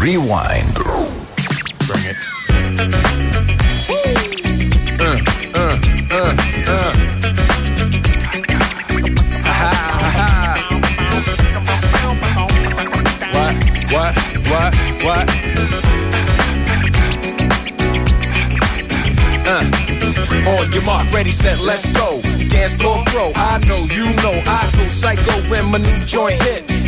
Rewind. Bring it. Uh, uh, uh, uh. Ha ha ha What? What? What? What? Uh. On your mark, ready, set, let's go. Dance floor pro, I know, you know, I go psycho when my new joint hit.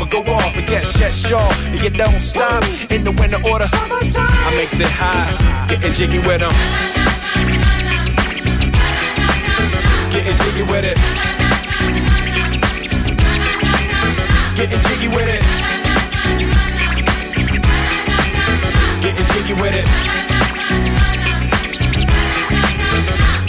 or go off and get shut short. And you don't stop in the winter order. I makes it high, getting jiggy with them. Getting jiggy with it. Getting jiggy with it. Getting jiggy with it.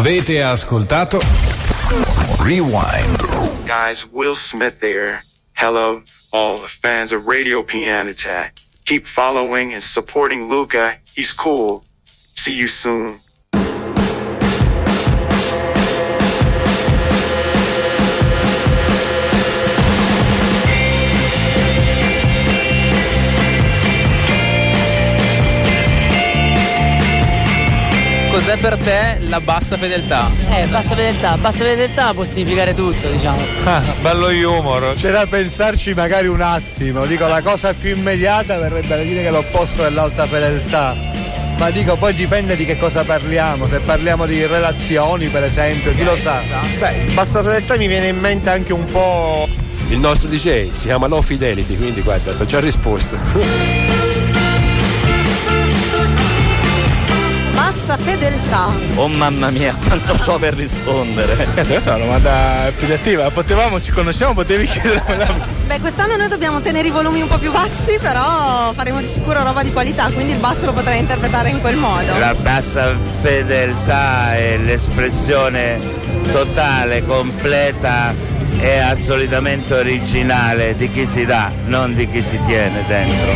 Avete ascoltato Rewind. Guys, Will Smith here. Hello, all the fans of Radio Piano Attack. Keep following and supporting Luca. He's cool. See you soon. Cos'è per te la bassa fedeltà? Eh, bassa fedeltà, bassa fedeltà può significare tutto, diciamo. Ah, bello humor. C'è da pensarci magari un attimo. Dico, la cosa più immediata verrebbe da dire che l'opposto dell'alta fedeltà. Ma dico, poi dipende di che cosa parliamo. Se parliamo di relazioni, per esempio, chi lo sa. Beh, bassa fedeltà mi viene in mente anche un po'. Il nostro DJ si chiama No Fidelity, quindi guarda, ho già risposto. Bassa fedeltà? Oh mamma mia, quanto so per rispondere. Eh, questa è una domanda impegnativa. Potevamo, ci conosciamo, potevi chiedere. Beh, quest'anno noi dobbiamo tenere i volumi un po' più bassi, però faremo di sicuro roba di qualità, quindi il basso lo potrei interpretare in quel modo. La bassa fedeltà è l'espressione totale, completa e assolutamente originale di chi si dà, non di chi si tiene dentro.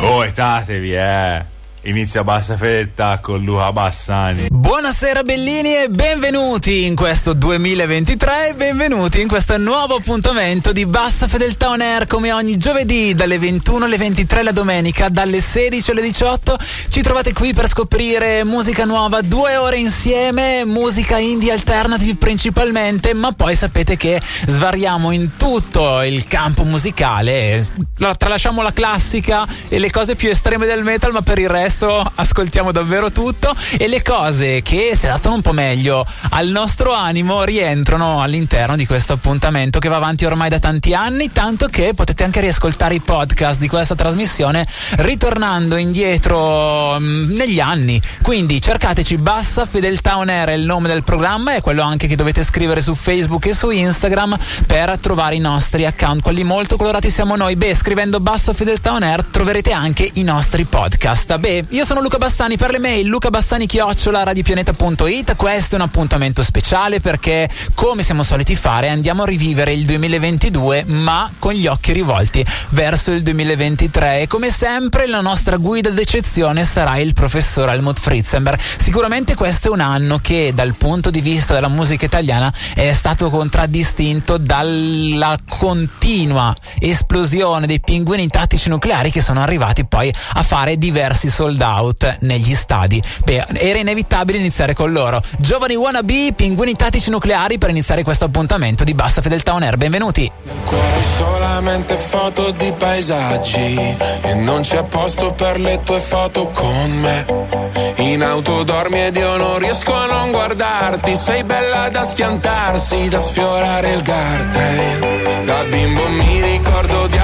Oh, etatevi, eh! Inizia Bassa Fedeltà con Luca Bassani. Buonasera bellini e benvenuti in questo 2023 e benvenuti in questo nuovo appuntamento di Bassa Fedeltà On Air come ogni giovedì dalle 21 alle 23 la domenica dalle 16 alle 18 ci trovate qui per scoprire musica nuova due ore insieme musica indie alternative principalmente ma poi sapete che svariamo in tutto il campo musicale tralasciamo la classica e le cose più estreme del metal ma per il resto resto ascoltiamo davvero tutto e le cose che si adattano un po' meglio al nostro animo rientrano all'interno di questo appuntamento che va avanti ormai da tanti anni, tanto che potete anche riascoltare i podcast di questa trasmissione ritornando indietro mh, mm, negli anni. Quindi cercateci Bassa Fedeltà On Air è il nome del programma, è quello anche che dovete scrivere su Facebook e su Instagram per trovare i nostri account, quelli molto colorati siamo noi. Beh, scrivendo Bassa Fedeltà On Air troverete anche i nostri podcast. Beh, io sono Luca Bassani per le mail lucabassani chiocciola radiopianeta.it questo è un appuntamento speciale perché come siamo soliti fare andiamo a rivivere il 2022 ma con gli occhi rivolti verso il 2023 e come sempre la nostra guida d'eccezione sarà il professor Helmut Fritzenberg sicuramente questo è un anno che dal punto di vista della musica italiana è stato contraddistinto dalla continua esplosione dei pinguini tattici nucleari che sono arrivati poi a fare diversi soldati sold out negli stadi. Beh, era inevitabile iniziare con loro. Giovani wannabe, pinguini tattici nucleari per iniziare questo appuntamento di bassa fedeltà on air. Benvenuti. Nel cuore solamente foto di paesaggi e non c'è posto per le tue foto con me. In auto dormi ed io non riesco a non guardarti. Sei bella da schiantarsi, da sfiorare il guardrail. Da bimbo mi ricordo le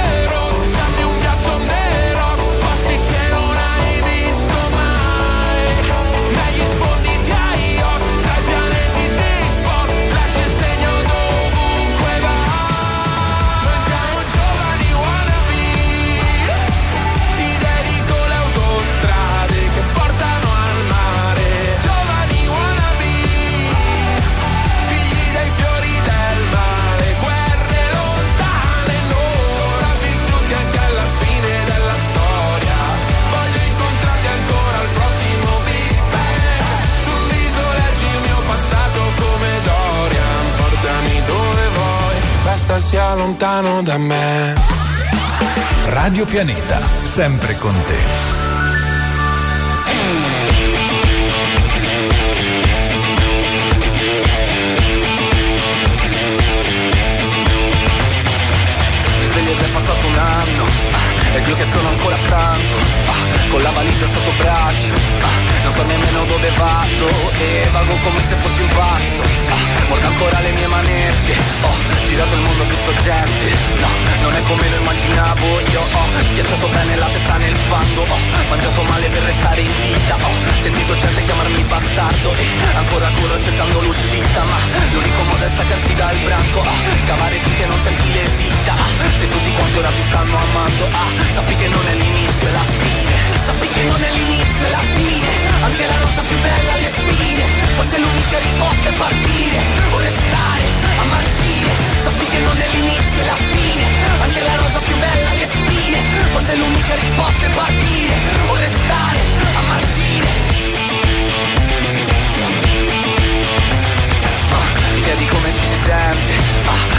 lontano da me. Radio Pianeta, sempre con te. Mi sveglio ed è passato un anno ah, E io che sono ancora stanco ah, Con la valigia sotto braccio ah, Non so nemmeno dove vado E vago come se fossi un pazzo. Ah, Mordo ancora le mie manette. Ho girato il mondo, ho visto gente. No, non è come lo immaginavo Io. Ho schiacciato bene la testa nel fango. Ho mangiato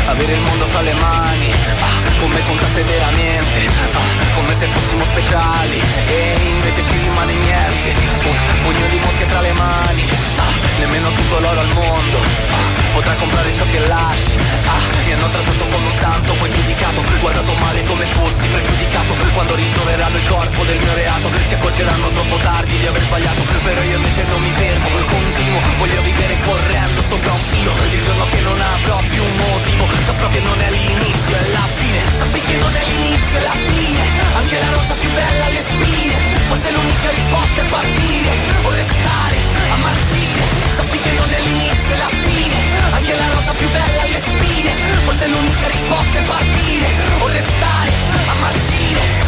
Avere il mondo fra le mani. ah, Come contasse veramente ah, Come se fossimo speciali E invece ci rimane niente Un pugno di mosche tra le mani ah, Nemmeno tutto l'oro al mondo ah, Potrà comprare ciò che lasci ah, Mi hanno trattato come un santo Poi giudicato Guardato male come fossi pregiudicato Quando ritroveranno il corpo del mio reato Si accorgeranno troppo tardi di aver sbagliato Però io invece non mi fermo Continuo Voglio vivere correndo sopra un filo Il giorno che non avrò più un motivo Saprò che non è l'inizio e la fine Sappi che non è l'inizio e la fine. Anche la rosa più bella ha le spine. Forse l'unica risposta è partire. O restare a marcire. Sappi che non è l'inizio e la fine. Anche la rosa più bella ha le spine. Forse l'unica risposta è partire. O restare a marcire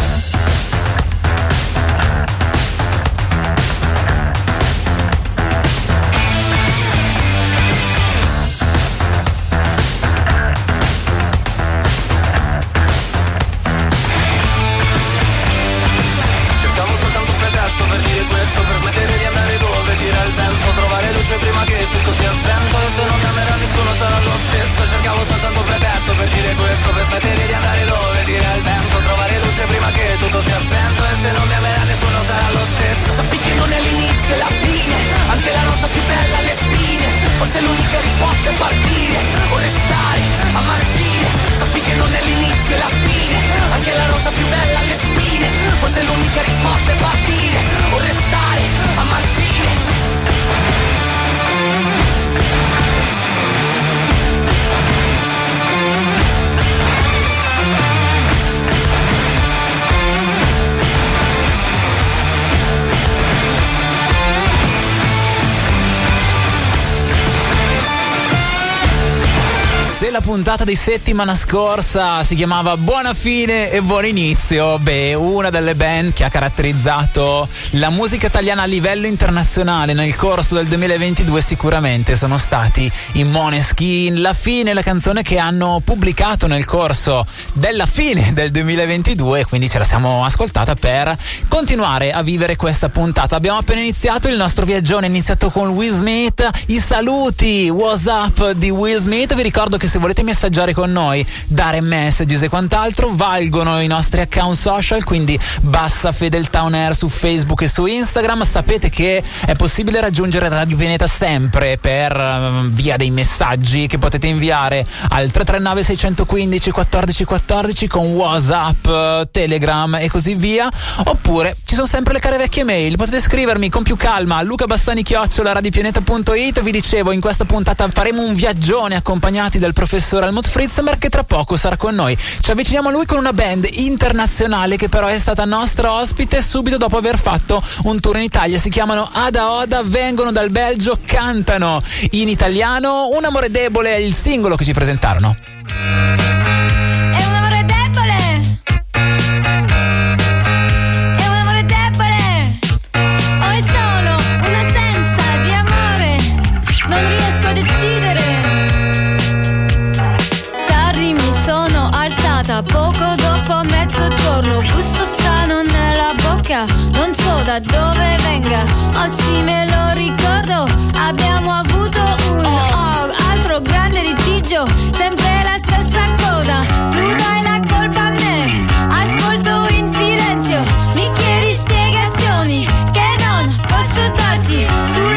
questo Per smettere di andare dove? Tira il vento Trovare luce prima che tutto sia spento. E se non mi amerà nessuno sarà lo stesso. Sappi che non è l'inizio e la fine. Anche la rosa più bella ha le spine. Forse l'unica risposta è partire. O restare a marcire Sappi che non è l'inizio e la fine. Anche la rosa più bella ha le spine. Forse l'unica risposta è partire. O restare a marcire Se la puntata di settimana scorsa si chiamava Buona fine e buon inizio, beh, una delle band che ha caratterizzato la musica italiana a livello internazionale nel corso del 2022 sicuramente sono stati i Moneskin. La fine, la canzone che hanno pubblicato nel corso della fine del 2022, quindi ce la siamo ascoltata per continuare a vivere questa puntata. Abbiamo appena iniziato il nostro viaggione, iniziato con Will Smith, i saluti, what's up di Will Smith, vi ricordo che se volete messaggiare con noi, dare messages e quant'altro, valgono i nostri account social, quindi Bassa Fedeltà On Air su Facebook e su Instagram. Sapete che è possibile raggiungere Radio Pianeta sempre per ehm, via dei messaggi che potete inviare al 339 615 14 14 con WhatsApp, Telegram e così via. Oppure ci sono sempre le care vecchie mail, potete scrivermi con più calma a lucabassani-radiopianeta.it. Vi dicevo, in questa puntata faremo un viaggione accompagnati dal professor Helmut Fritzmer che tra poco sarà con noi. Ci avviciniamo a lui con una band internazionale che però è stata nostra ospite subito dopo aver fatto un tour in Italia. Si chiamano Ada Oda, vengono dal Belgio, cantano in italiano. Un amore debole è il singolo che ci presentarono. passa poco dopo mezzogiorno, gusto strano nella bocca, non so da dove venga, oh sì me lo ricordo, abbiamo avuto un oh, altro grande litigio, sempre la stessa cosa, tu dai la colpa a me, ascolto in silenzio, mi chiedi spiegazioni che non posso darti. Sulla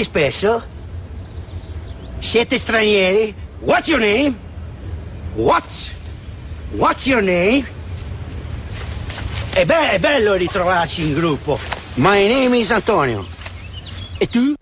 ritrovate spesso? Siete stranieri? What's your name? What's... What's your name? È, be- è bello ritrovarci in gruppo. My name is Antonio. E tu?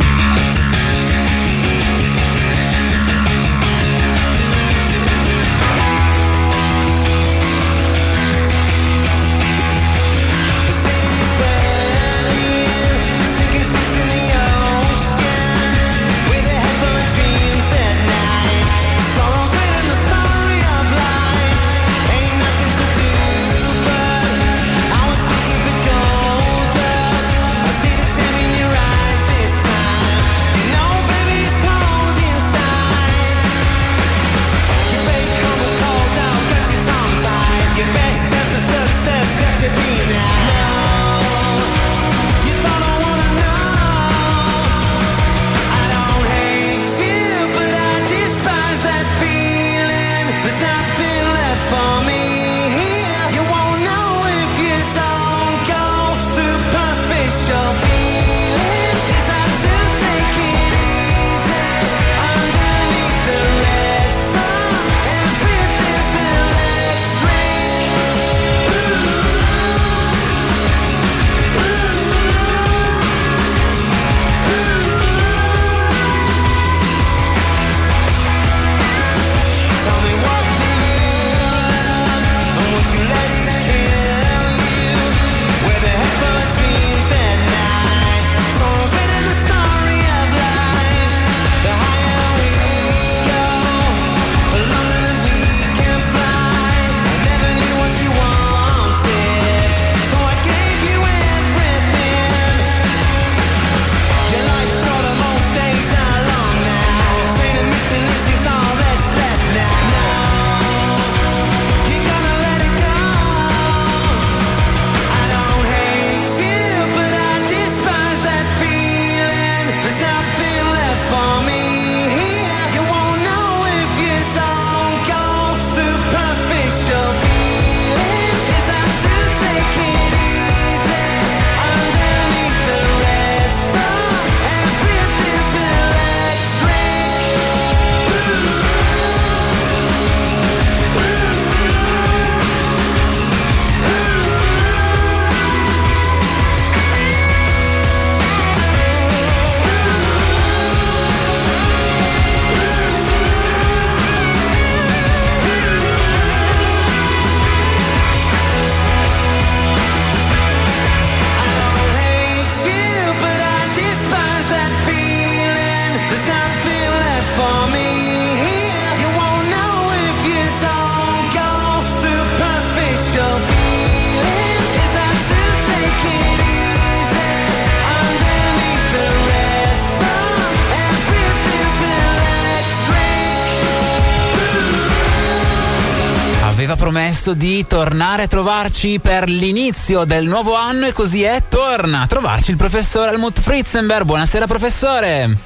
Promesso di tornare a trovarci per l'inizio del nuovo anno e così è, torna a trovarci il professor Helmut Fritzenberg. Buonasera professore.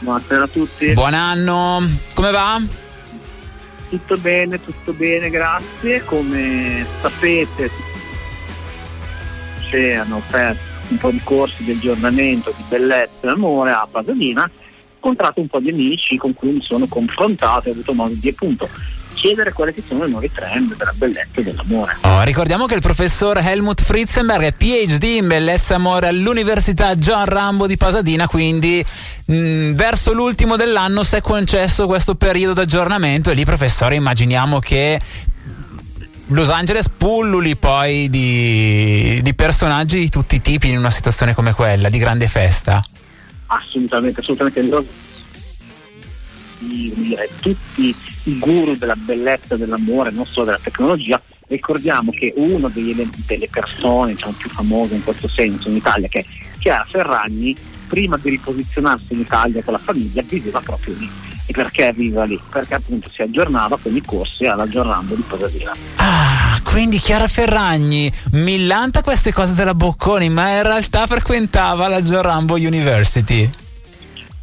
Buonasera a tutti. Buon anno. Come va? Tutto bene, tutto bene, grazie. Come sapete, c'è, hanno aperto un po' di corsi di aggiornamento di bellezza e amore a Pasadena. Ho incontrato un po' di amici con cui mi sono confrontato e ho avuto modo di appunto chiedere quali che sono i nuovi trend della bellezza e dell'amore. Oh, ricordiamo che il professor Helmut Fritzenberg è PhD in bellezza e amore all'Università John Rambo di Pasadena, quindi mh, verso l'ultimo dell'anno si è concesso questo periodo d'aggiornamento e lì professore immaginiamo che Los Angeles pulluli poi di, di personaggi di tutti i tipi in una situazione come quella, di grande festa. Assolutamente, assolutamente. Dire, tutti i guru della bellezza dell'amore, non solo della tecnologia, ricordiamo che ele- delle persone diciamo, più famose in questo senso in Italia, che è Chiara Ferragni, prima di riposizionarsi in Italia con la famiglia, viveva proprio lì. E perché viveva lì? Perché appunto si aggiornava con i corsi alla Giornando di Pasadena. Ah, quindi Chiara Ferragni millanta queste cose della Bocconi, ma in realtà frequentava la John Rambo University.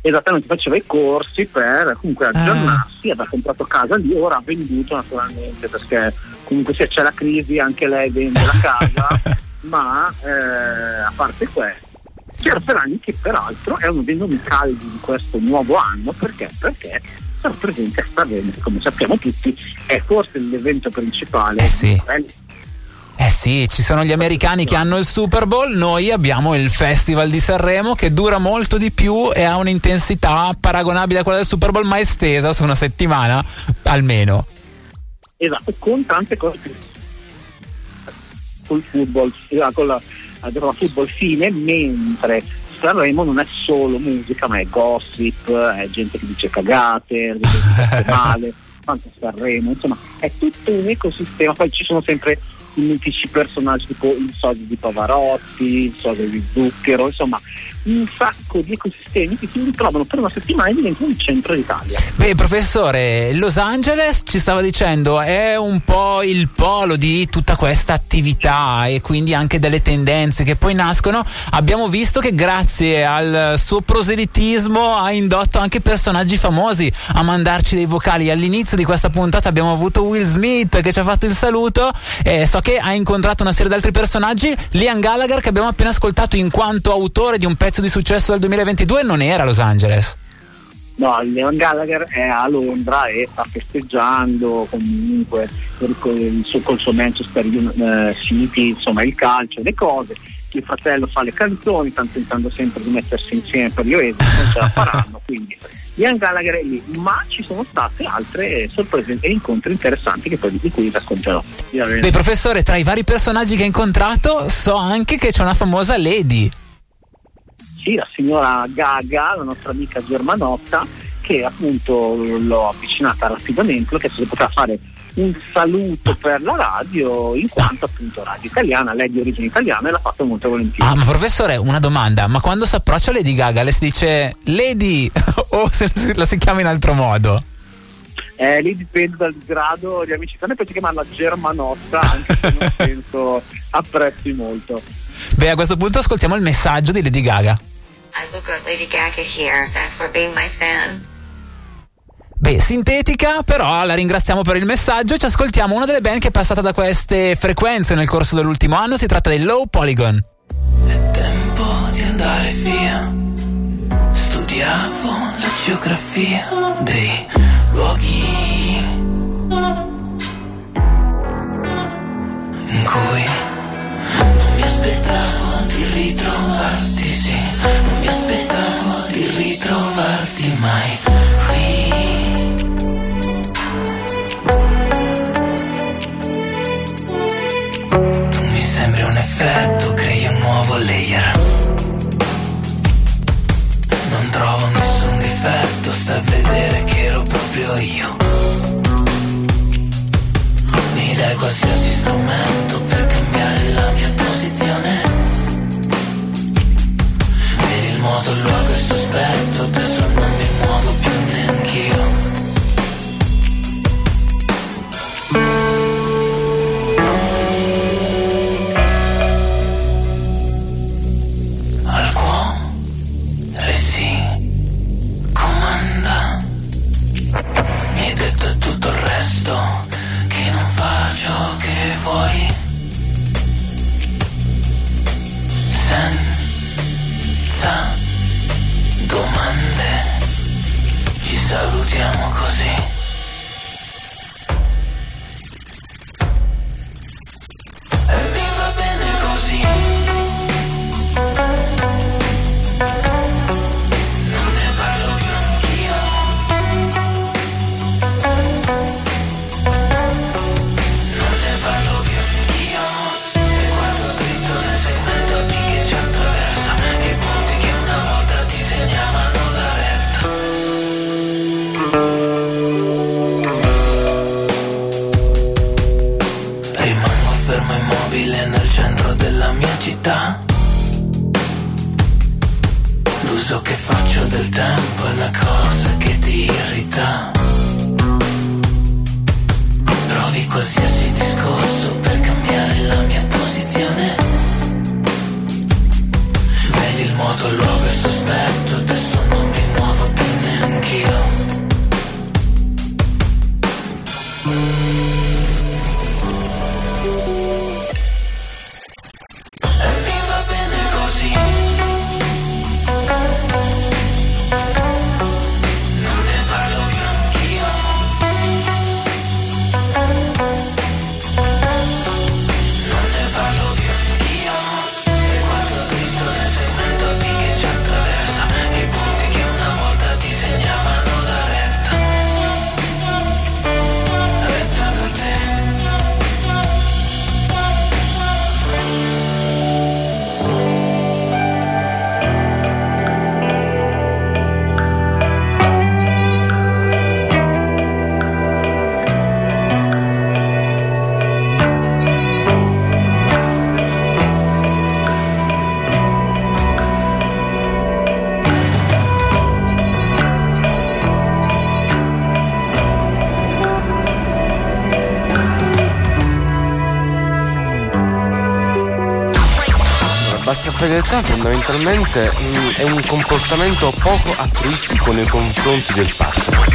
Esattamente faceva i corsi per comunque aggiornarsi, aveva comprato casa lì, ora ha venduto naturalmente perché comunque se c'è la crisi anche lei vende la casa, ma eh, a parte questo Piero Ferragni che peraltro è uno dei nomi caldi di questo nuovo anno perché? Perché sarà presente a che come sappiamo tutti è forse l'evento principale Eh sì. Eh, sì, ci sono gli americani che hanno il Super Bowl, noi abbiamo il Festival di Sanremo che dura molto di più e ha un'intensità paragonabile a quella del Super Bowl ma estesa su una settimana almeno. Esatto, con tante cose col football, eh, con la, la football fine, mentre Sanremo non è solo musica, ma è gossip, è gente che dice cagate, gente che dice male, anche Sanremo, insomma, è tutto un ecosistema, poi ci sono sempre i mitici personaggi tipo il sodio di Pavarotti, il sodio di Zucchero, insomma, un sacco di ecosistemi che si ritrovano per una settimana e diventano il centro d'Italia. Beh, professore, Los Angeles ci stava dicendo è un po' il polo di tutta questa attività e quindi anche delle tendenze che poi nascono. Abbiamo visto che grazie al suo proselitismo ha indotto anche personaggi famosi a mandarci dei vocali. All'inizio di questa puntata abbiamo avuto Will Smith che ci ha fatto il saluto e so che ha incontrato una serie di altri personaggi. Liam Gallagher che abbiamo appena ascoltato in quanto autore di un pezzo di successo del 2022 non era a Los Angeles. No, Leon Gallagher è a Londra e sta festeggiando comunque col, suo- col suo Manchester eh, City, insomma il calcio, le cose. Il fratello fa le canzoni, stanno tentando sempre di mettersi insieme per gli Oasis, non ce la faranno, quindi Ian Gallagher è lì, ma ci sono state altre sorprese e incontri interessanti che poi di cui vi racconterò. Beh, professore, tra i vari personaggi che ha incontrato, so anche che c'è una famosa Lady. sì, la signora Gaga, la nostra amica germanotta, che appunto l'ho avvicinata rapidamente, l'ho chiesto se poteva fare un saluto per la radio, in quanto appunto radio italiana, lei è di origine italiana e l'ha fatto molto volentieri. Ah, ma professore, una domanda, ma quando si approccia Lady Gaga le si dice Lady o se la si chiama in altro modo? Eh, lì dipende dal grado di amicizia, a me piace chiamarla germanotta, anche se non penso apprezzi molto. Beh, a questo punto ascoltiamo il messaggio di Lady Gaga. I look at Lady Gaga here for being my fan. Beh, sintetica, però la ringraziamo per il messaggio. E ci ascoltiamo una delle band che è passata da queste frequenze nel corso dell'ultimo anno, si tratta dei Low Polygon. tempo di andare via. Studiavo la geografia dei luoghi. In cui non mi aspettavo di ritrovarti, sì, non mi aspettavo di ritrovarti mai effetto, crei un nuovo layer. Non trovo nessun difetto, sta a vedere che ero proprio io. Mi dai qualsiasi strumento per cambiare la mia posizione. Vedi il modo, il luogo e il sospetto, adesso fedeltà fondamentalmente mm, è un comportamento poco altruistico nei confronti del partner.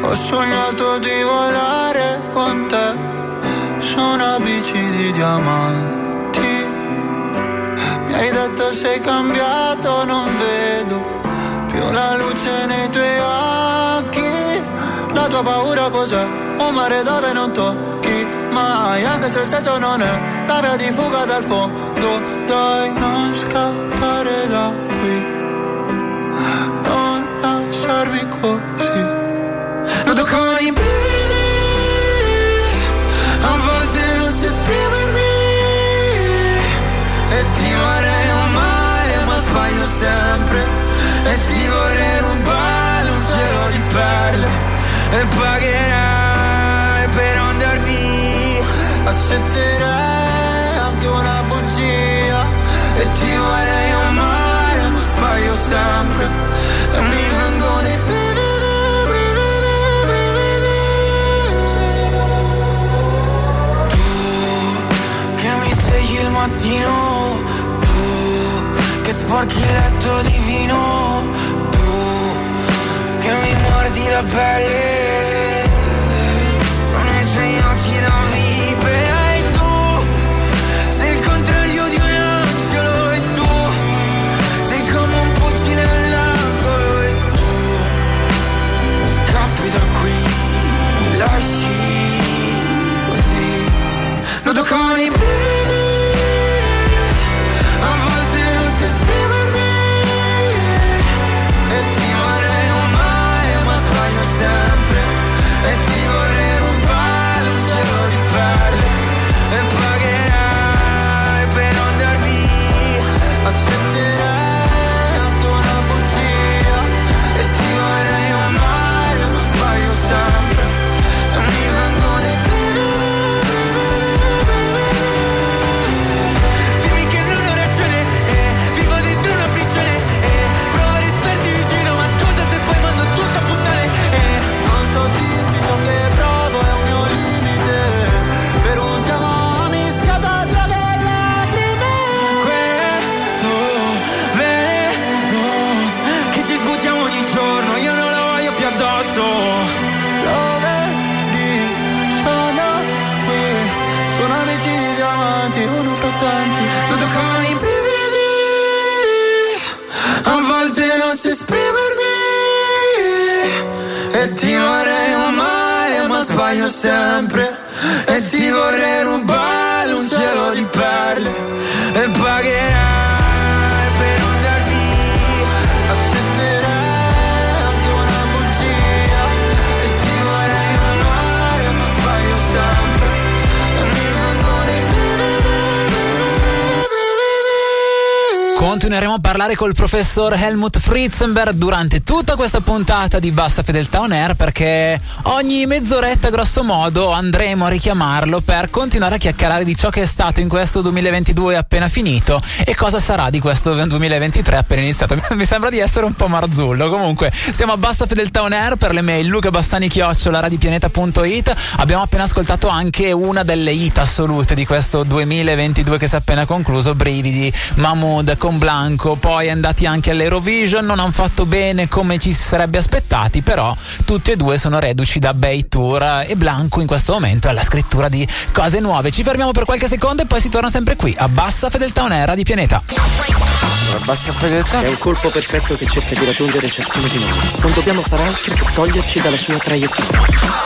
Ho sognato di volare con te su una bici di diamanti. Mi hai detto sei cambiato, non vedo più la luce nei tuoi occhi. Tua paura cos'è? Un mare dove non tocchi mai, anche se il senso non è la via di fuga dal fondo. Dai, non scappare da qui, non lasciarmi così. Noto con i brividi A volte non so esprimermi E ti vorrei amare ma sbaglio sempre E ti vorrei E pagherai per andar via. Accetterei anche una bugia. E ti vorrei amare ma sbaglio sempre. E mi vengono i brividi che mi svegli il mattino. Tu che sporchi il letto di vino Tu che mordi la pelle ma Continueremo a parlare col professor Helmut Fritzenberg durante tutta questa puntata di Bassa Fedeltà On Air perché ogni mezz'oretta grosso modo andremo a richiamarlo per continuare a chiacchierare di ciò che è stato in questo 2022 appena finito e cosa sarà di questo 2023 appena iniziato. Mi sembra di essere un po' marzullo. Comunque, siamo a Bassa Fedeltà On Air per le mail Luca Bassani Chiocciola radipianeta.it. Abbiamo appena ascoltato anche una delle hit assolute di questo 2022 che si è appena concluso, Brividi, Mahmood con Blanco, poi andati anche all'Eurovision, non hanno fatto bene come ci si sarebbe aspettati, però tutti e due sono reduci da bei tour e Blanco in questo momento è alla scrittura di cose nuove. Ci fermiamo per qualche secondo e poi si torna sempre qui a Bassa Fedeltà On Air di Pianeta. Bassa fedeltà È un colpo perfetto che cerca di raggiungere ciascuno di noi. Non dobbiamo far altro che toglierci dalla sua traiettoria.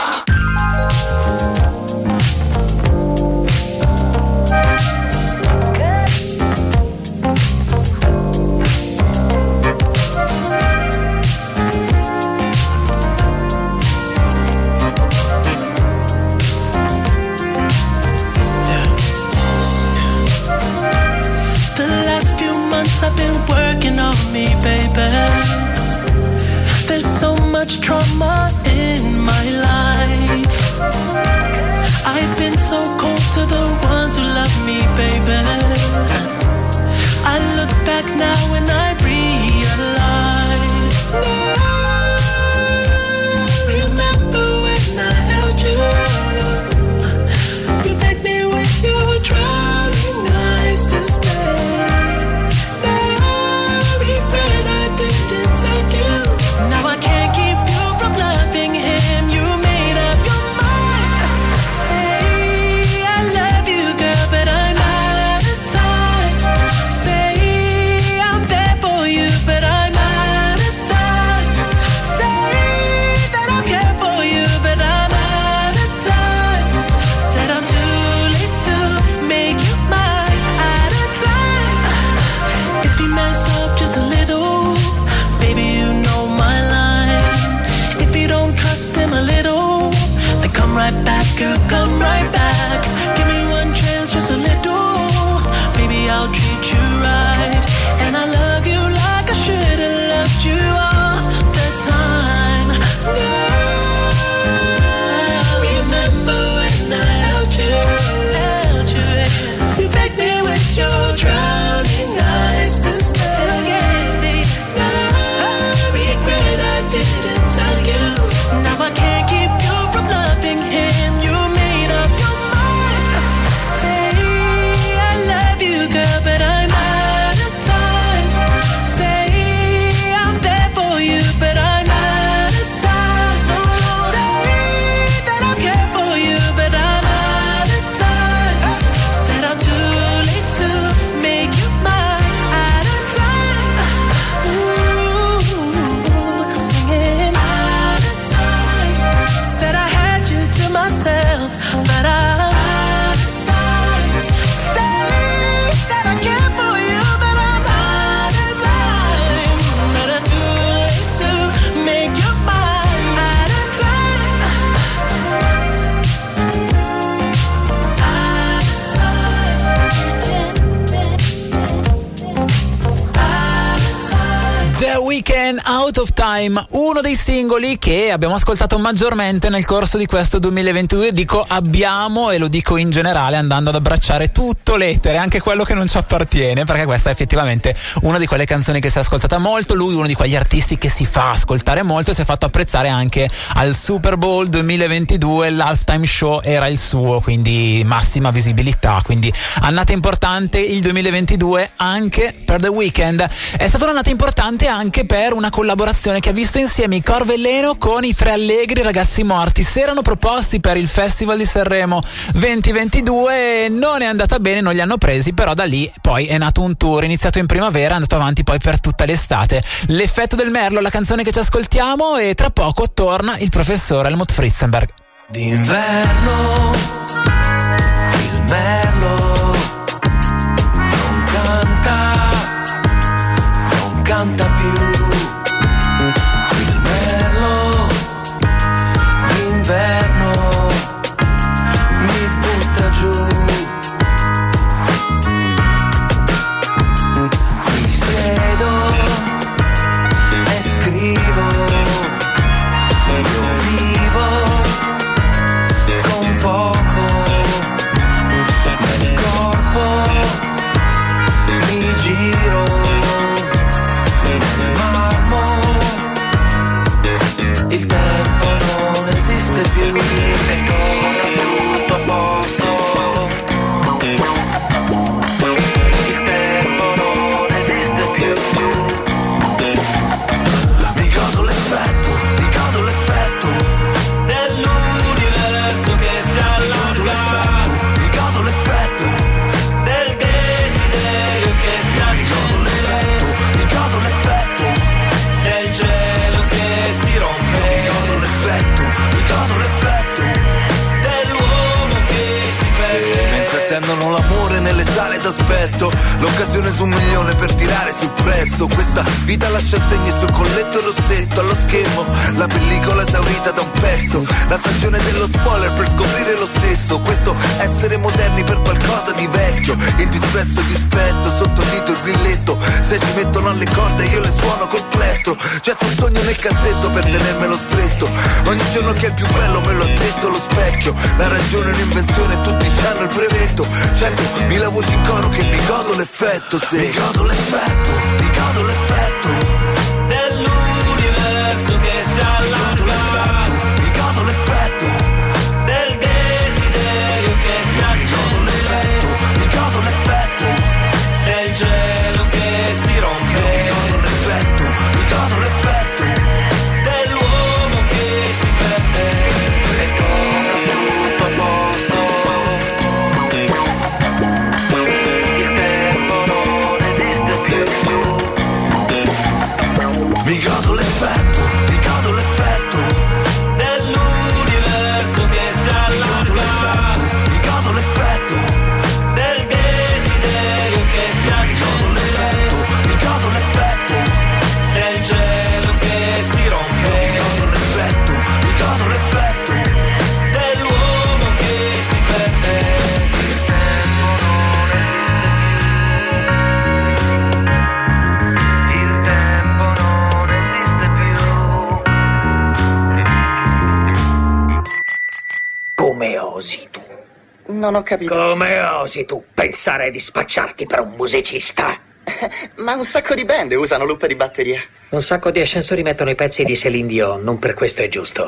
Singoli che abbiamo ascoltato maggiormente nel corso di questo 2022. Dico abbiamo e lo dico in generale andando ad abbracciare tutto l'etere, anche quello che non ci appartiene, perché questa è effettivamente una di quelle canzoni che si è ascoltata molto. Lui, uno di quegli artisti che si fa ascoltare molto si è fatto apprezzare anche al Super Bowl 2022. L'halftime show era il suo, quindi massima visibilità. Quindi annata importante il 2022 anche per The Weeknd. È stata un'annata importante anche per una collaborazione che ha visto insieme i Corvelleno con i Tre Allegri Ragazzi Morti. Si erano proposti per il Festival di Sanremo 2022, non è andata bene, non li hanno presi, però da lì poi è nato un tour iniziato in primavera, è andato avanti poi per tutta l'estate. L'effetto del merlo, la canzone che ci ascoltiamo e tra poco torna il professor Helmut Fritzenberg. D'inverno il merlo non canta, non canta più. Sale d'aspetto L'occasione su un milione per tirare sul prezzo. Questa vita lascia segni sul colletto rossetto. Allo schermo la pellicola esaurita da un pezzo. La stagione dello spoiler per scoprire lo stesso. Questo essere moderni per qualcosa di vecchio. Il disprezzo e il dispetto sottotitolo il grilletto. Se ci mettono alle corde io le suono col plettro Getto un sogno nel cassetto per tenermelo stretto. Ogni giorno che è il più bello me lo ha detto lo specchio. La ragione è un'invenzione tutti hanno il brevetto. Centomila voci in coro che mi godo l'effetto se Mi godo l'effetto, mi godo Non ho capito. Come osi tu pensare di spacciarti per un musicista? Ma un sacco di band usano loop di batteria. Un sacco di ascensori mettono i pezzi di Celine Dion, non per questo è giusto.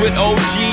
With OG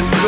this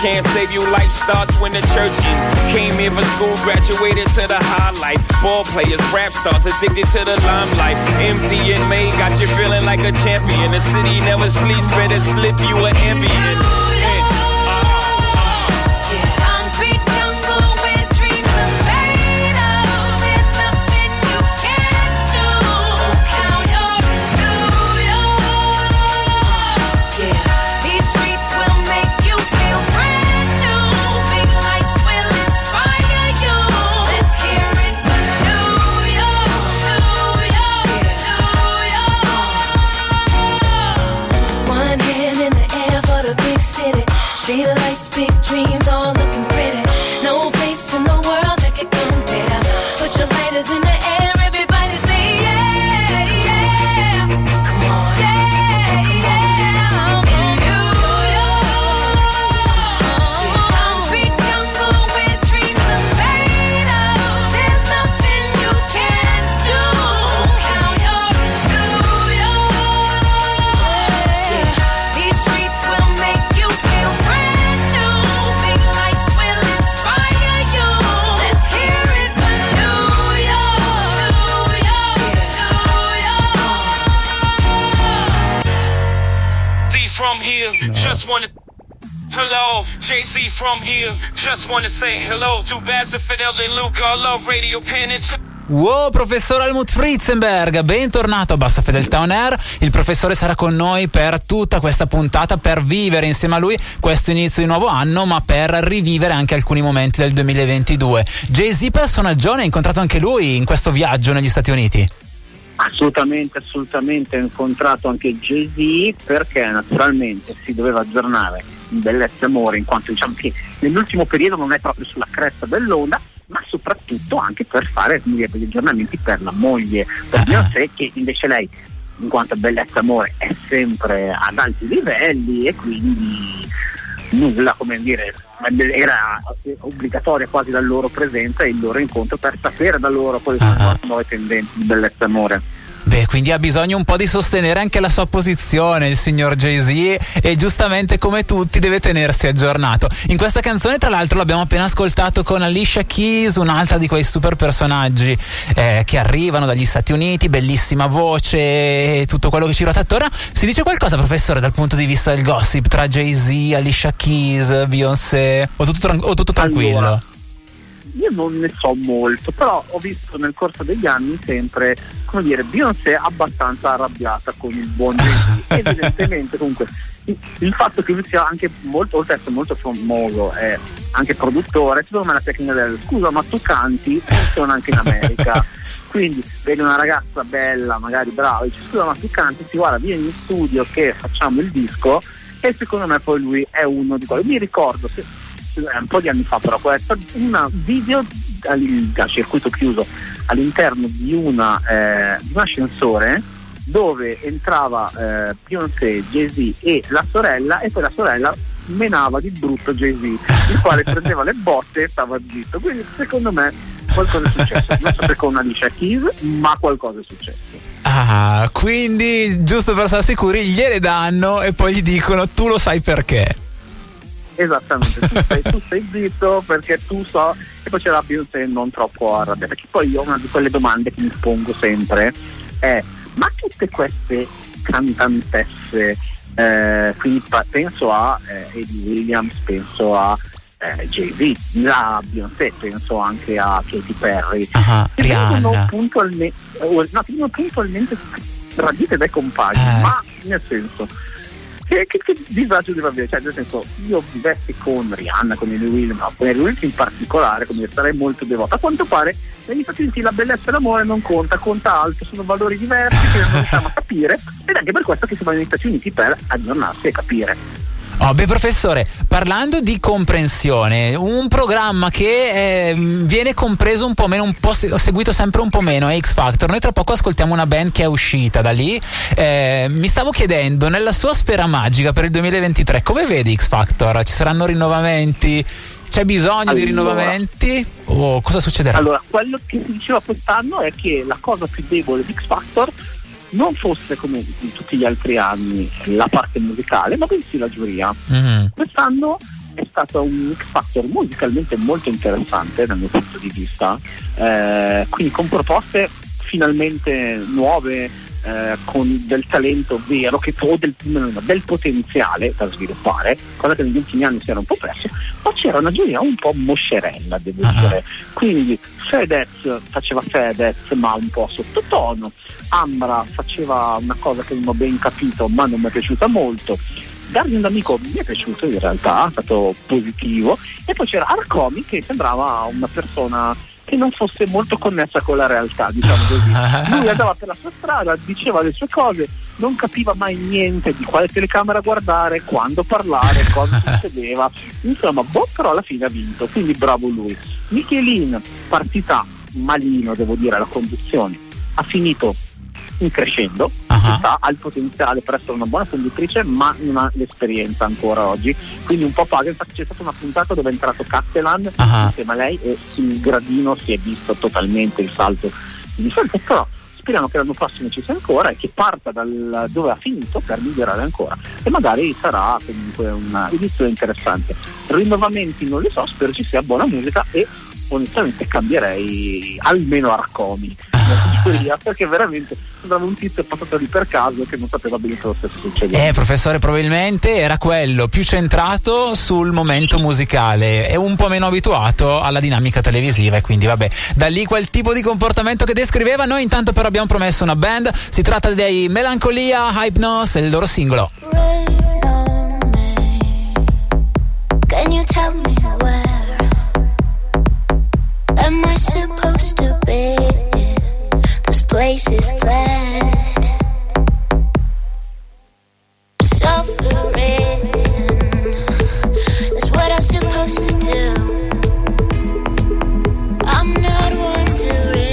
can't save you. Life starts when the church in. Came here for school, graduated to the highlight. Ball players, rap stars, addicted to the limelight. Empty and made, got you feeling like a champion. The city never sleeps, better slip you an ambient. JC from here, just wanna say hello to and Fidel and Luke. I love radio pen and. Wow, professor Helmut Fritzenberg, bentornato a Bassa Fedeltà On Air. Il professore sarà con noi per tutta questa puntata per vivere insieme a lui questo inizio di nuovo anno, ma per rivivere anche alcuni momenti del 2022. Jay-Z personaggione, ha incontrato anche lui in questo viaggio negli Stati Uniti? Assolutamente, assolutamente, ho incontrato anche Jay-Z perché naturalmente si doveva aggiornare bellezza e amore, in quanto diciamo che nell'ultimo periodo non è proprio sulla cresta dell'onda, ma soprattutto anche per fare degli aggiornamenti per la moglie, per Beyoncé che invece lei in quanto bellezza e amore è sempre ad alti livelli e quindi nulla come dire era obbligatoria quasi la loro presenza e il loro incontro per sapere da loro quali sono le nuove tendenze di bellezza e amore. Beh, quindi ha bisogno un po' di sostenere anche la sua posizione, il signor Jay-Z, e giustamente come tutti deve tenersi aggiornato. In questa canzone, tra l'altro, l'abbiamo appena ascoltato con Alicia Keys, un'altra di quei super personaggi eh, che arrivano dagli Stati Uniti, bellissima voce e tutto quello che ci ruota attorno. Si dice qualcosa, professore, dal punto di vista del gossip tra Jay-Z, Alicia Keys, Beyoncé, o tutto, tran- o tutto tranquillo? Allora, io non ne so molto, però ho visto nel corso degli anni sempre, come dire, Beyoncé abbastanza arrabbiata con il buon Jay-Z. Evidentemente comunque il, fatto che lui sia anche molto, oltre ad essere molto famoso, è anche produttore, secondo me la tecnica del scusa ma tu canti funziona anche in America. Quindi vedi una ragazza bella, magari brava, dice scusa ma tu canti, si guarda vieni in studio che facciamo il disco e secondo me poi lui è uno di quelli. Mi ricordo, se, un po' di anni fa però questo, un video al- a circuito chiuso all'interno di, una, eh, di un ascensore dove entrava eh, Beyoncé, Jay-Z e la sorella e poi la sorella menava di brutto Jay-Z, il quale prendeva le botte e stava zitto. Quindi secondo me qualcosa è successo. Non so se con Alicia Keys, ma qualcosa è successo. Ah, quindi giusto per stare sicuri gliele danno e poi gli dicono tu lo sai perché. Esattamente, tu stai, tu stai zitto perché tu so e poi c'è la Beyoncé non troppo arrabbiata. Perché poi io una di quelle domande che mi pongo sempre è ma tutte queste cantantesse, eh, quindi penso a eh, Eddie Williams, penso a eh, Jay-Z, la Beyoncé, penso anche a Katy Perry, Ah, vengono Rihanna. puntualmente, no, puntualmente tradite dai compagni, Eh. ma nel senso che, che, che disagio deve avere? Cioè, nel senso, io vivessi con Rihanna, con Ellie Williams, ma con Ellie Williams in particolare, come dire, sarei molto devota. A quanto pare negli Stati Uniti la bellezza e l'amore non conta, conta altro, sono valori diversi che non riusciamo a capire ed è anche per questo che si va negli Stati Uniti per aggiornarsi e capire. Oh, beh, professore, parlando di comprensione, un programma che eh, viene compreso un po' meno, un po' seguito sempre un po' meno, è X Factor. Noi tra poco ascoltiamo una band che è uscita da lì. Eh, mi stavo chiedendo, nella sua sfera magica per il 2023, come vedi X Factor? Ci saranno rinnovamenti? C'è bisogno di Allora. rinnovamenti? O cosa succederà? Allora, quello che si diceva quest'anno è che la cosa più debole di X Factor non fosse come in tutti gli altri anni la parte musicale, ma bensì la giuria. Mhm. Quest'anno è stato un X Factor musicalmente molto interessante dal mio punto di vista, eh, quindi con proposte finalmente nuove, eh, con del talento vero che, o del, del potenziale da sviluppare, cosa che negli ultimi anni si era un po' perso, ma c'era una giuria un po' moscerella, devo dire. Quindi Fedez faceva Fedez ma un po' sottotono, Ambra faceva una cosa che non ho ben capito ma non mi è piaciuta molto. Darmi un amico mi è piaciuto in realtà, è stato positivo e poi c'era Arcomi che sembrava una persona che non fosse molto connessa con la realtà, diciamo così. Lui andava per la sua strada, diceva le sue cose, non capiva mai niente di quale telecamera guardare, quando parlare, cosa succedeva. Insomma, boh, però alla fine ha vinto, quindi bravo lui. Michelin, partita malino, devo dire, alla conduzione, ha finito in crescendo, sta, ha il potenziale per essere una buona conduttrice, ma non ha l'esperienza ancora oggi. Quindi un po' paga. Infatti c'è stata una puntata dove è entrato Castellan Ah. insieme a lei e sul gradino si è visto totalmente il salto di differenza. Però speriamo che l'anno prossimo ci sia ancora e che parta dal dove ha finito per migliorare ancora. E magari sarà comunque una edizione interessante. Rinnovamenti non li so, spero ci sia buona musica e onestamente cambierei almeno Arcomi pizzeria perché veramente sembrava un tizio passato lì per caso che non sapeva bene cosa stesse succedendo. Eh, professore, probabilmente era quello più centrato sul momento musicale e un po' meno abituato alla dinamica televisiva e quindi vabbè, da lì quel tipo di comportamento che descriveva. Noi intanto però abbiamo promesso una band, si tratta dei Melancolia, Hypnos e il loro singolo. Can you tell me where am I supposed to be? place is. Suffering what I'm supposed to do. I'm not one to.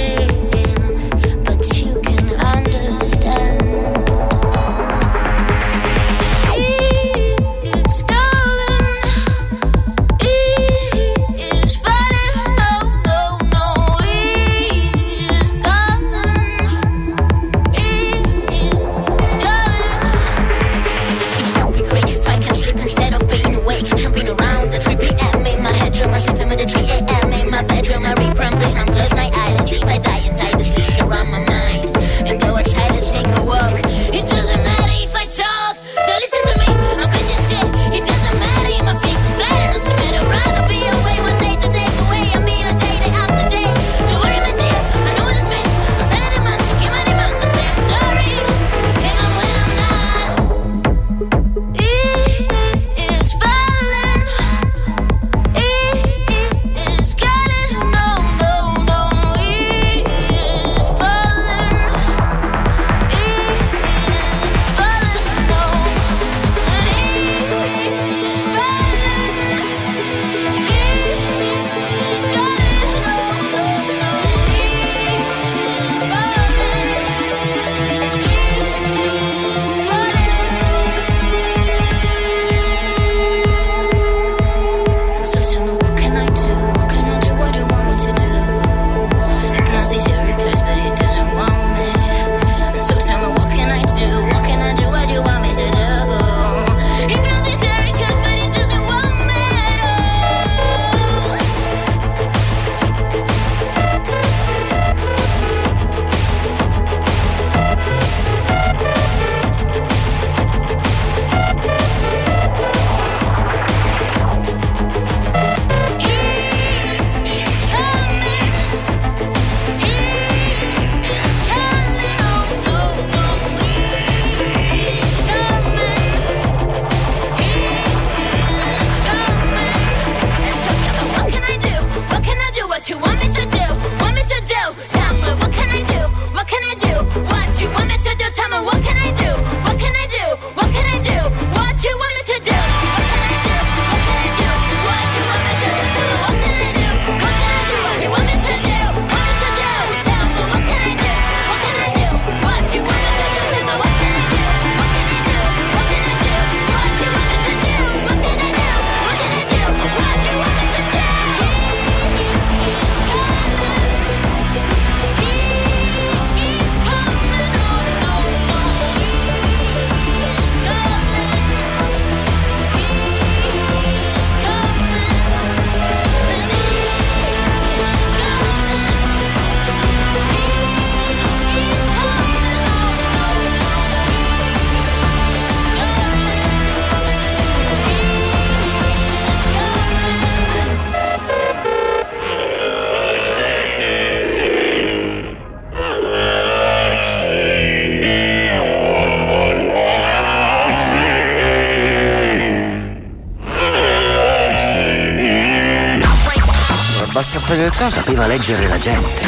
sapeva leggere la gente,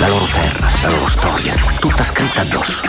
la loro terra, la loro storia, tutta scritta addosso.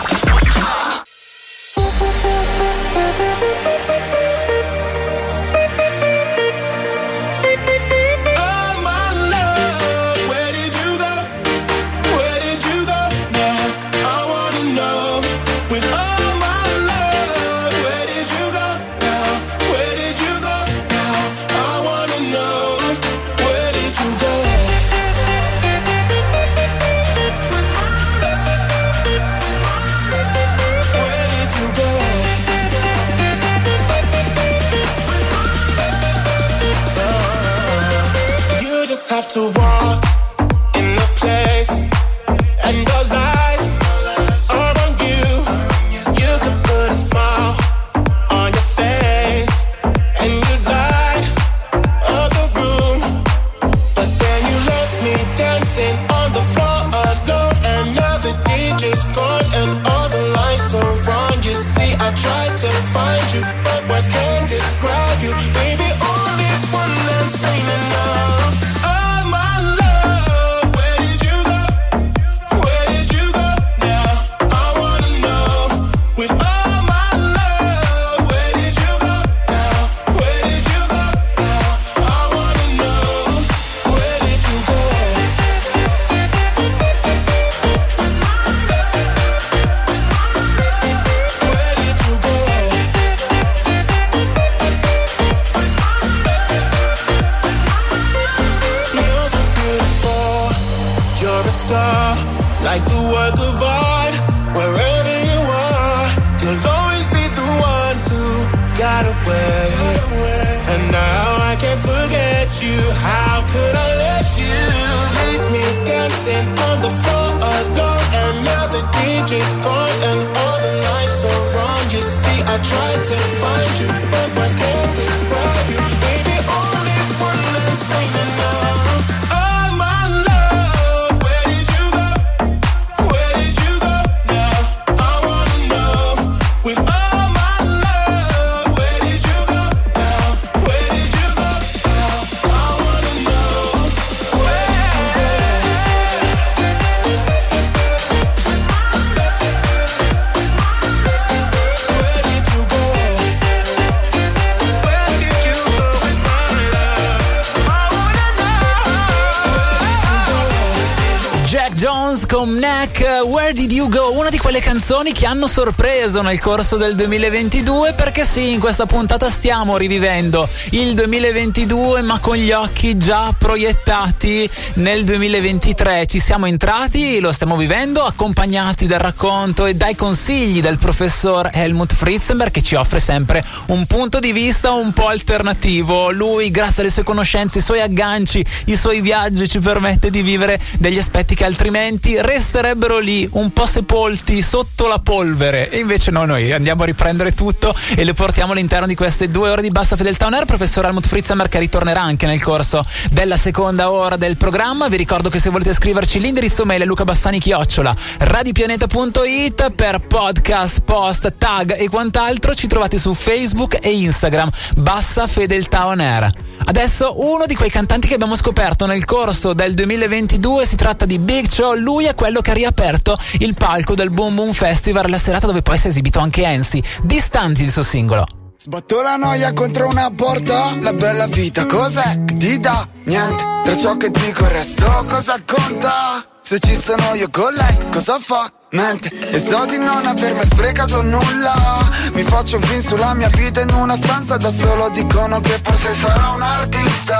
Canzoni che hanno sorpreso nel corso del 2022 perché sì, in questa puntata stiamo rivivendo il 2022 ma con gli occhi già proiettati nel 2023. Ci siamo entrati, lo stiamo vivendo accompagnati dal racconto e dai consigli del professor Helmut Fritzenberg che ci offre sempre un punto di vista un po' alternativo. Lui, grazie alle sue conoscenze, i suoi agganci, i suoi viaggi ci permette di vivere degli aspetti che altrimenti resterebbero lì un po' sepolti sotto la polvere e invece no, noi andiamo a riprendere tutto e le portiamo all'interno di queste due ore di bassa fedeltà on air. Professor Helmut Fritzenberg che ritornerà anche nel corso della seconda ora del programma. Vi ricordo che se volete scriverci l'indirizzo mail è chiocciola radiopianeta.it per podcast, post, tag e quant'altro. Ci trovate su Facebook e Instagram bassa fedeltà on air. Adesso uno di quei cantanti che abbiamo scoperto nel corso del 2022 si tratta di Big Show. Lui è quello che ha riaperto il palco del Boom Boom Festival la serata dove poi si è esibito anche Ensi distanti il suo singolo Sbatto la noia contro una porta, la bella vita cos'è che ti dà? Niente, tra ciò che dico e il resto cosa conta? Se ci sono io con lei, cosa fa? Mente, e so di non avermi sprecato nulla. Mi faccio un film sulla mia vita in una stanza da solo. Dicono che forse sarò un artista.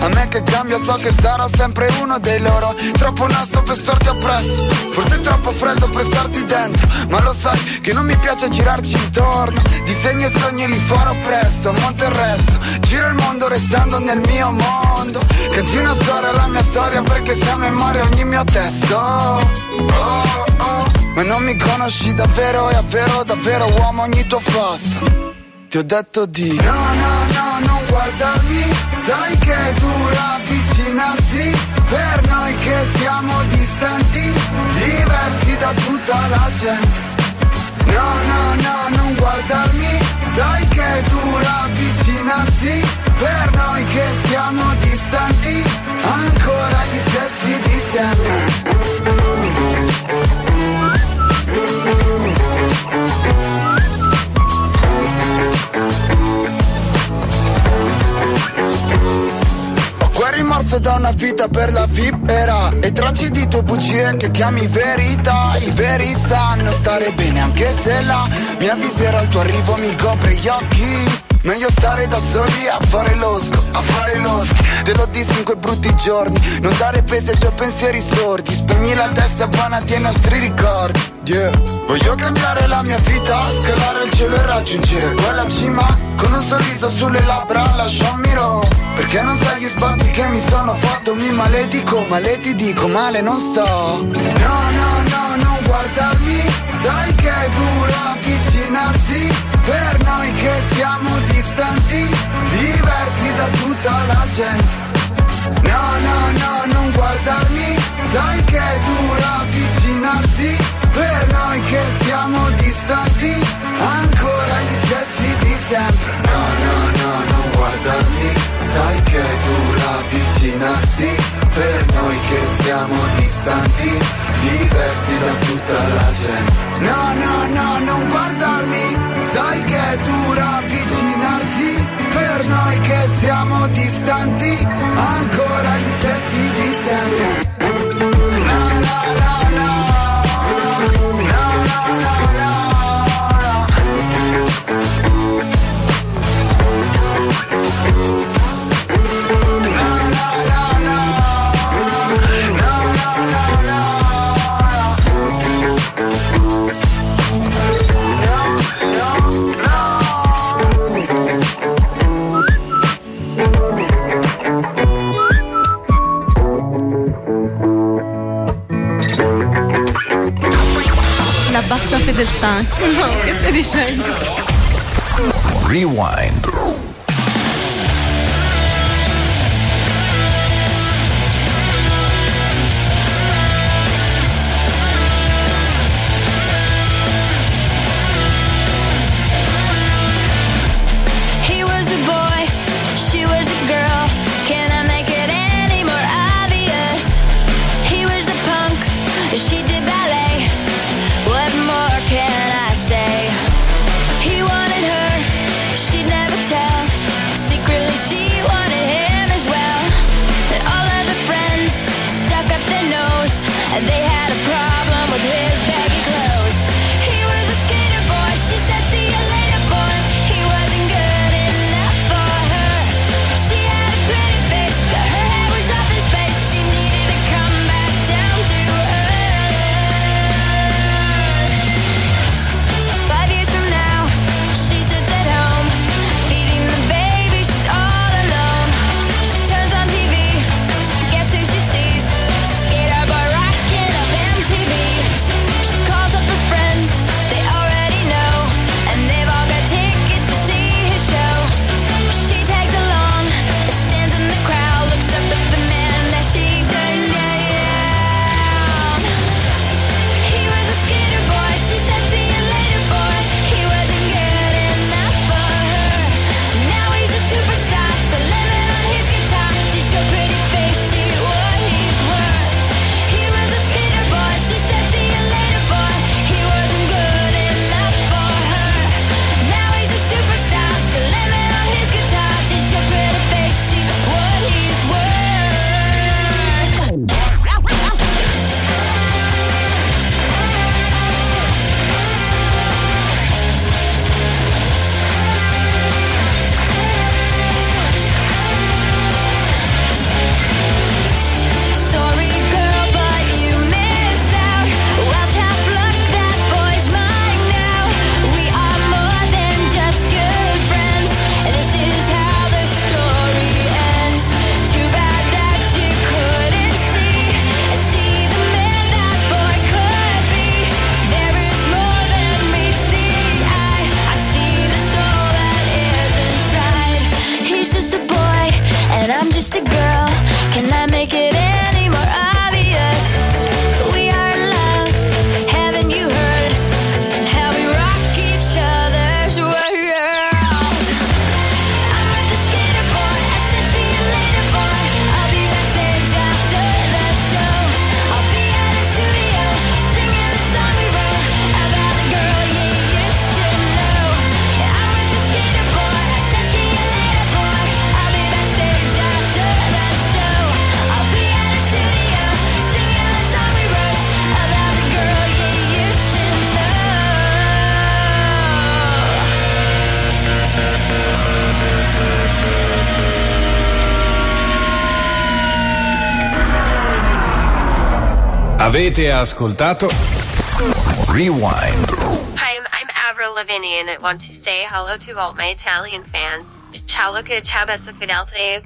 A me che cambia so che sarò sempre uno dei loro. Troppo nasto per starti appresso. Forse è troppo freddo per starti dentro. Ma lo sai che non mi piace girarci intorno. Disegni e sogni li farò presto Monte il resto. Giro il mondo restando nel mio mondo. Canti una storia, la mia storia Perché se a memoria ogni mio testo. Oh, oh ma non mi conosci davvero, è vero, davvero uomo ogni tuo fasto Ti ho detto di No, no, no, non guardarmi. Sai che è dura avvicinarsi. Per noi che siamo distanti Diversi da tutta la gente. No, no, no, non guardarmi. Sai che è dura avvicinarsi. Per noi che siamo distanti Ancora gli stessi di sempre Rimorso da una vita per la vipera. E tracci di tue bugie che chiami verità. I veri sanno stare bene anche se la mia visiera al tuo arrivo mi copre gli occhi Meglio stare da soli a fare l'osco, a fare l'osco. Te lo dissi in quei brutti giorni Non dare peso ai tuoi pensieri sordi. Spegni la testa buonati ai nostri ricordi. Yeah. Voglio cambiare la mia vita Scalare il cielo e raggiungere quella cima. Con un sorriso sulle labbra lasciami ro Perché non sai gli sbatti che mi sono fatto. Mi maledico, male ti dico, male non sto. No, no, no, non guardarmi. Sai che è duro avvicinarsi per noi che siamo distanti, diversi da tutta la gente. No, no, no, non guardarmi, sai che è dura avvicinarsi, per noi che siamo distanti, ancora gli stessi di sempre. No, no, no vicino, non guardarmi Sai che è dura avvicinarsi. Per noi che siamo distanti Diversi da tutta la gente. No, no, no, non guardarmi Sai che è dura avvicinarsi. Per noi che siamo distanti Ancora gli stessi di sempre. delta. No, que estoy diciendo? Rewind. Avete ascoltato? Rewind. Hi, I'm, I'm Avril Lavigne and I want to say hello to all my Italian fans. Ciao Luca, ciao Bessa Fidelity.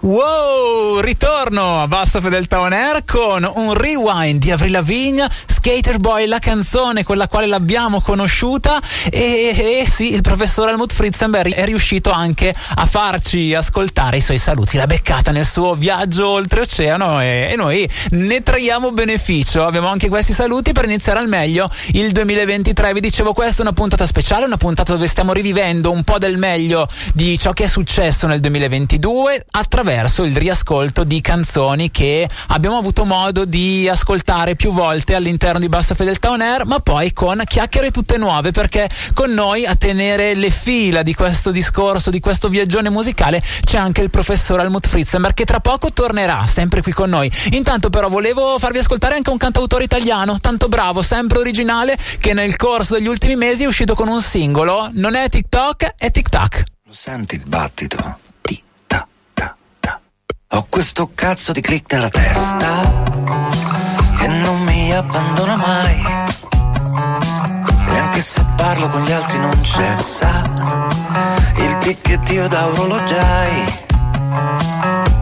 Wow, ritorno a Bassa Fedeltà On Air con un rewind di Avril Lavigne Skater Boy, la canzone con la quale l'abbiamo conosciuta e, e sì, il professor Helmut Fritzenberg è riuscito anche a farci ascoltare i suoi saluti, l'ha beccata nel suo viaggio oltreoceano e, e noi ne traiamo beneficio. Abbiamo anche questi saluti per iniziare al meglio il 2023. Vi dicevo questa è una puntata speciale, una puntata dove stiamo rivivendo un po' del meglio di ciò che è successo nel 2022 attraverso il riascolto di canzoni che abbiamo avuto modo di ascoltare più volte all'interno di Bassa Fedeltà On Air, ma poi con chiacchiere tutte nuove perché con noi a tenere le fila di questo discorso, di questo viaggione musicale c'è anche il professor Helmut Fritzenberg che tra poco tornerà sempre qui con noi. Intanto però volevo farvi ascoltare anche un cantautore italiano, tanto bravo, sempre originale, che nel corso degli ultimi mesi è uscito con un singolo. Non è TikTok, è Tic Tac. Lo senti il battito? Ho questo cazzo di click nella testa che non mi abbandona mai. E anche se parlo con gli altri non cessa il ticchettio da orologiai.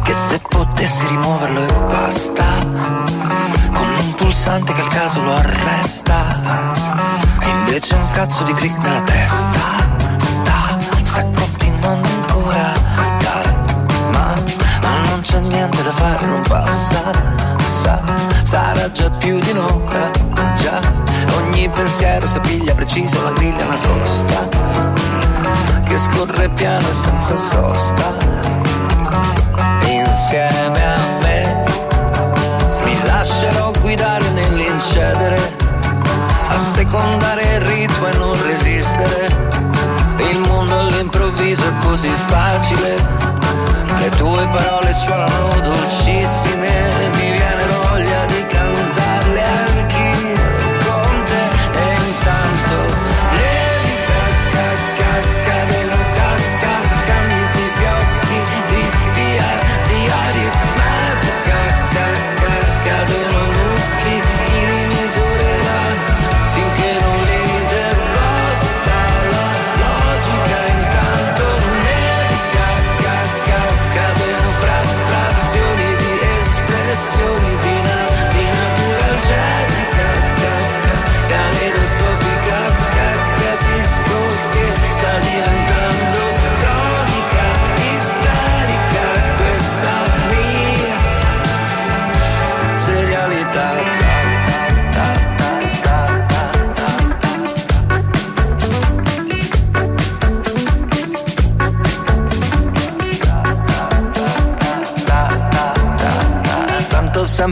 Che se potessi rimuoverlo e basta, con un pulsante che al caso lo arresta. E invece un cazzo di click nella testa. Sta, sta continuando ancora. Calma, ma non c'è niente da fare, non passa. Sa, sarà già più di un'ora. Già, ogni pensiero si piglia preciso la griglia nascosta. Che scorre piano e senza sosta. Insieme a me mi lascerò guidare nell'incedere, assecondare il ritmo e non resistere. Il mondo all'improvviso è così facile, le tue parole suonano dolcissime, mi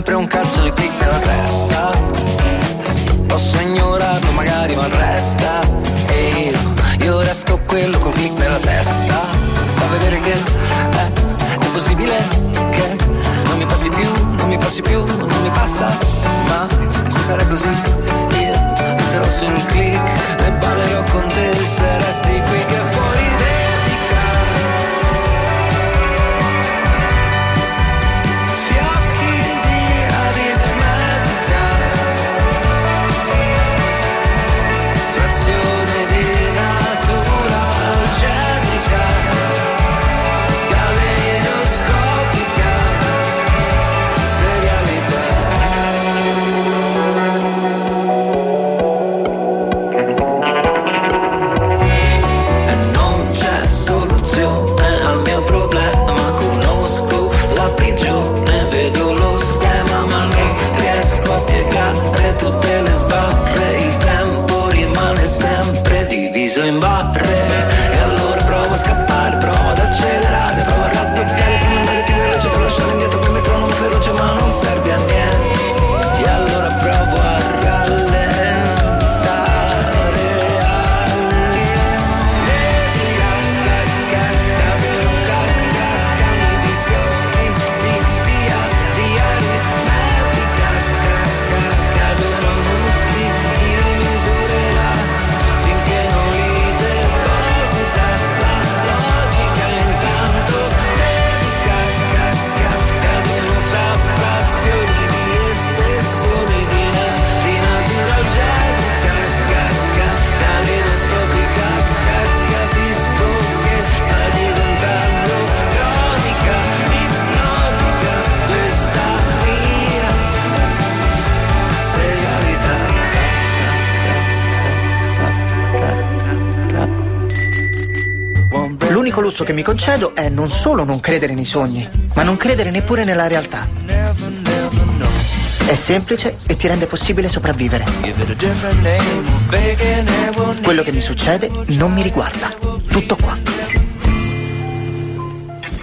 sempre un cazzo di click nella testa. Posso ignorarlo magari ma resta E io, io resto quello col click nella testa. Sta a vedere che eh, è possibile che Non mi passi più, non mi passi più, non mi passa. Ma se sarà così io metterò su un click E ballerò con te. Se resti qui che fuori Lusso che mi concedo è non solo non credere nei sogni, ma non credere neppure nella realtà. È semplice e ti rende possibile sopravvivere. Quello che mi succede non mi riguarda. Tutto qua.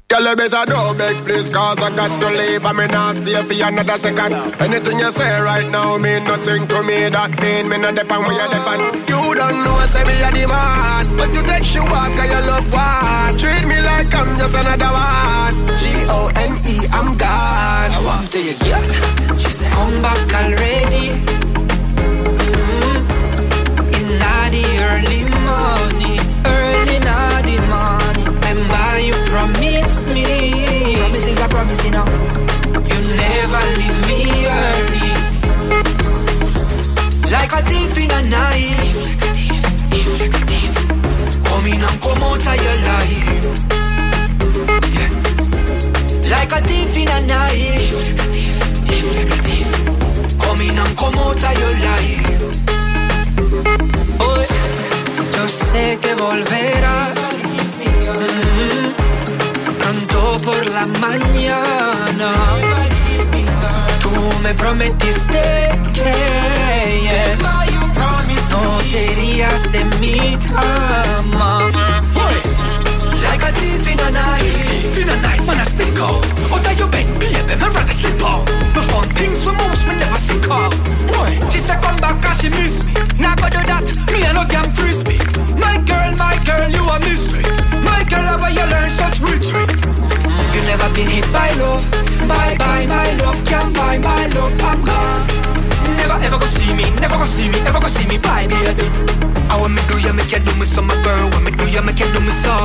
Girl, you better don't beg, please, cause I got to leave. I mean, I'll stay for another second. Anything you say right now mean nothing to me. That mean me not depend where you depend. You don't know, say me a the man. But you take you off, cause you love one. Treat me like I'm just another one. G-O-N-E, I'm gone. I want to you, girl. She said, come back already. Mm. In the early morning, early in the morning. Remember you promised me. Promise is a promise, you know. You never leave me early. Like a thief in your life. Yeah. Like a thief in a night. Come in and come out of your life. Hoy yo sé que volverás. Mm, Pronto por la mañana. Tú me prometiste que yes, no te irías de mi cama. Hoy, Like a thief in a night. Thief in a night, man, I out. Out of your bed, baby, me rather slip out. Me found things when me wish never stick out. Boy, she said come back cause she miss me. Now go do that, me and no damn frisbee. My girl, my girl, you a mystery. My girl, how you learn such witchery You never been hit by love. Bye bye, my love, can't buy my love, I'm gone Never ever go see me, never go see me, ever go see me, bye baby. I want me do you make you do me so, my girl, when me do you make you do me so.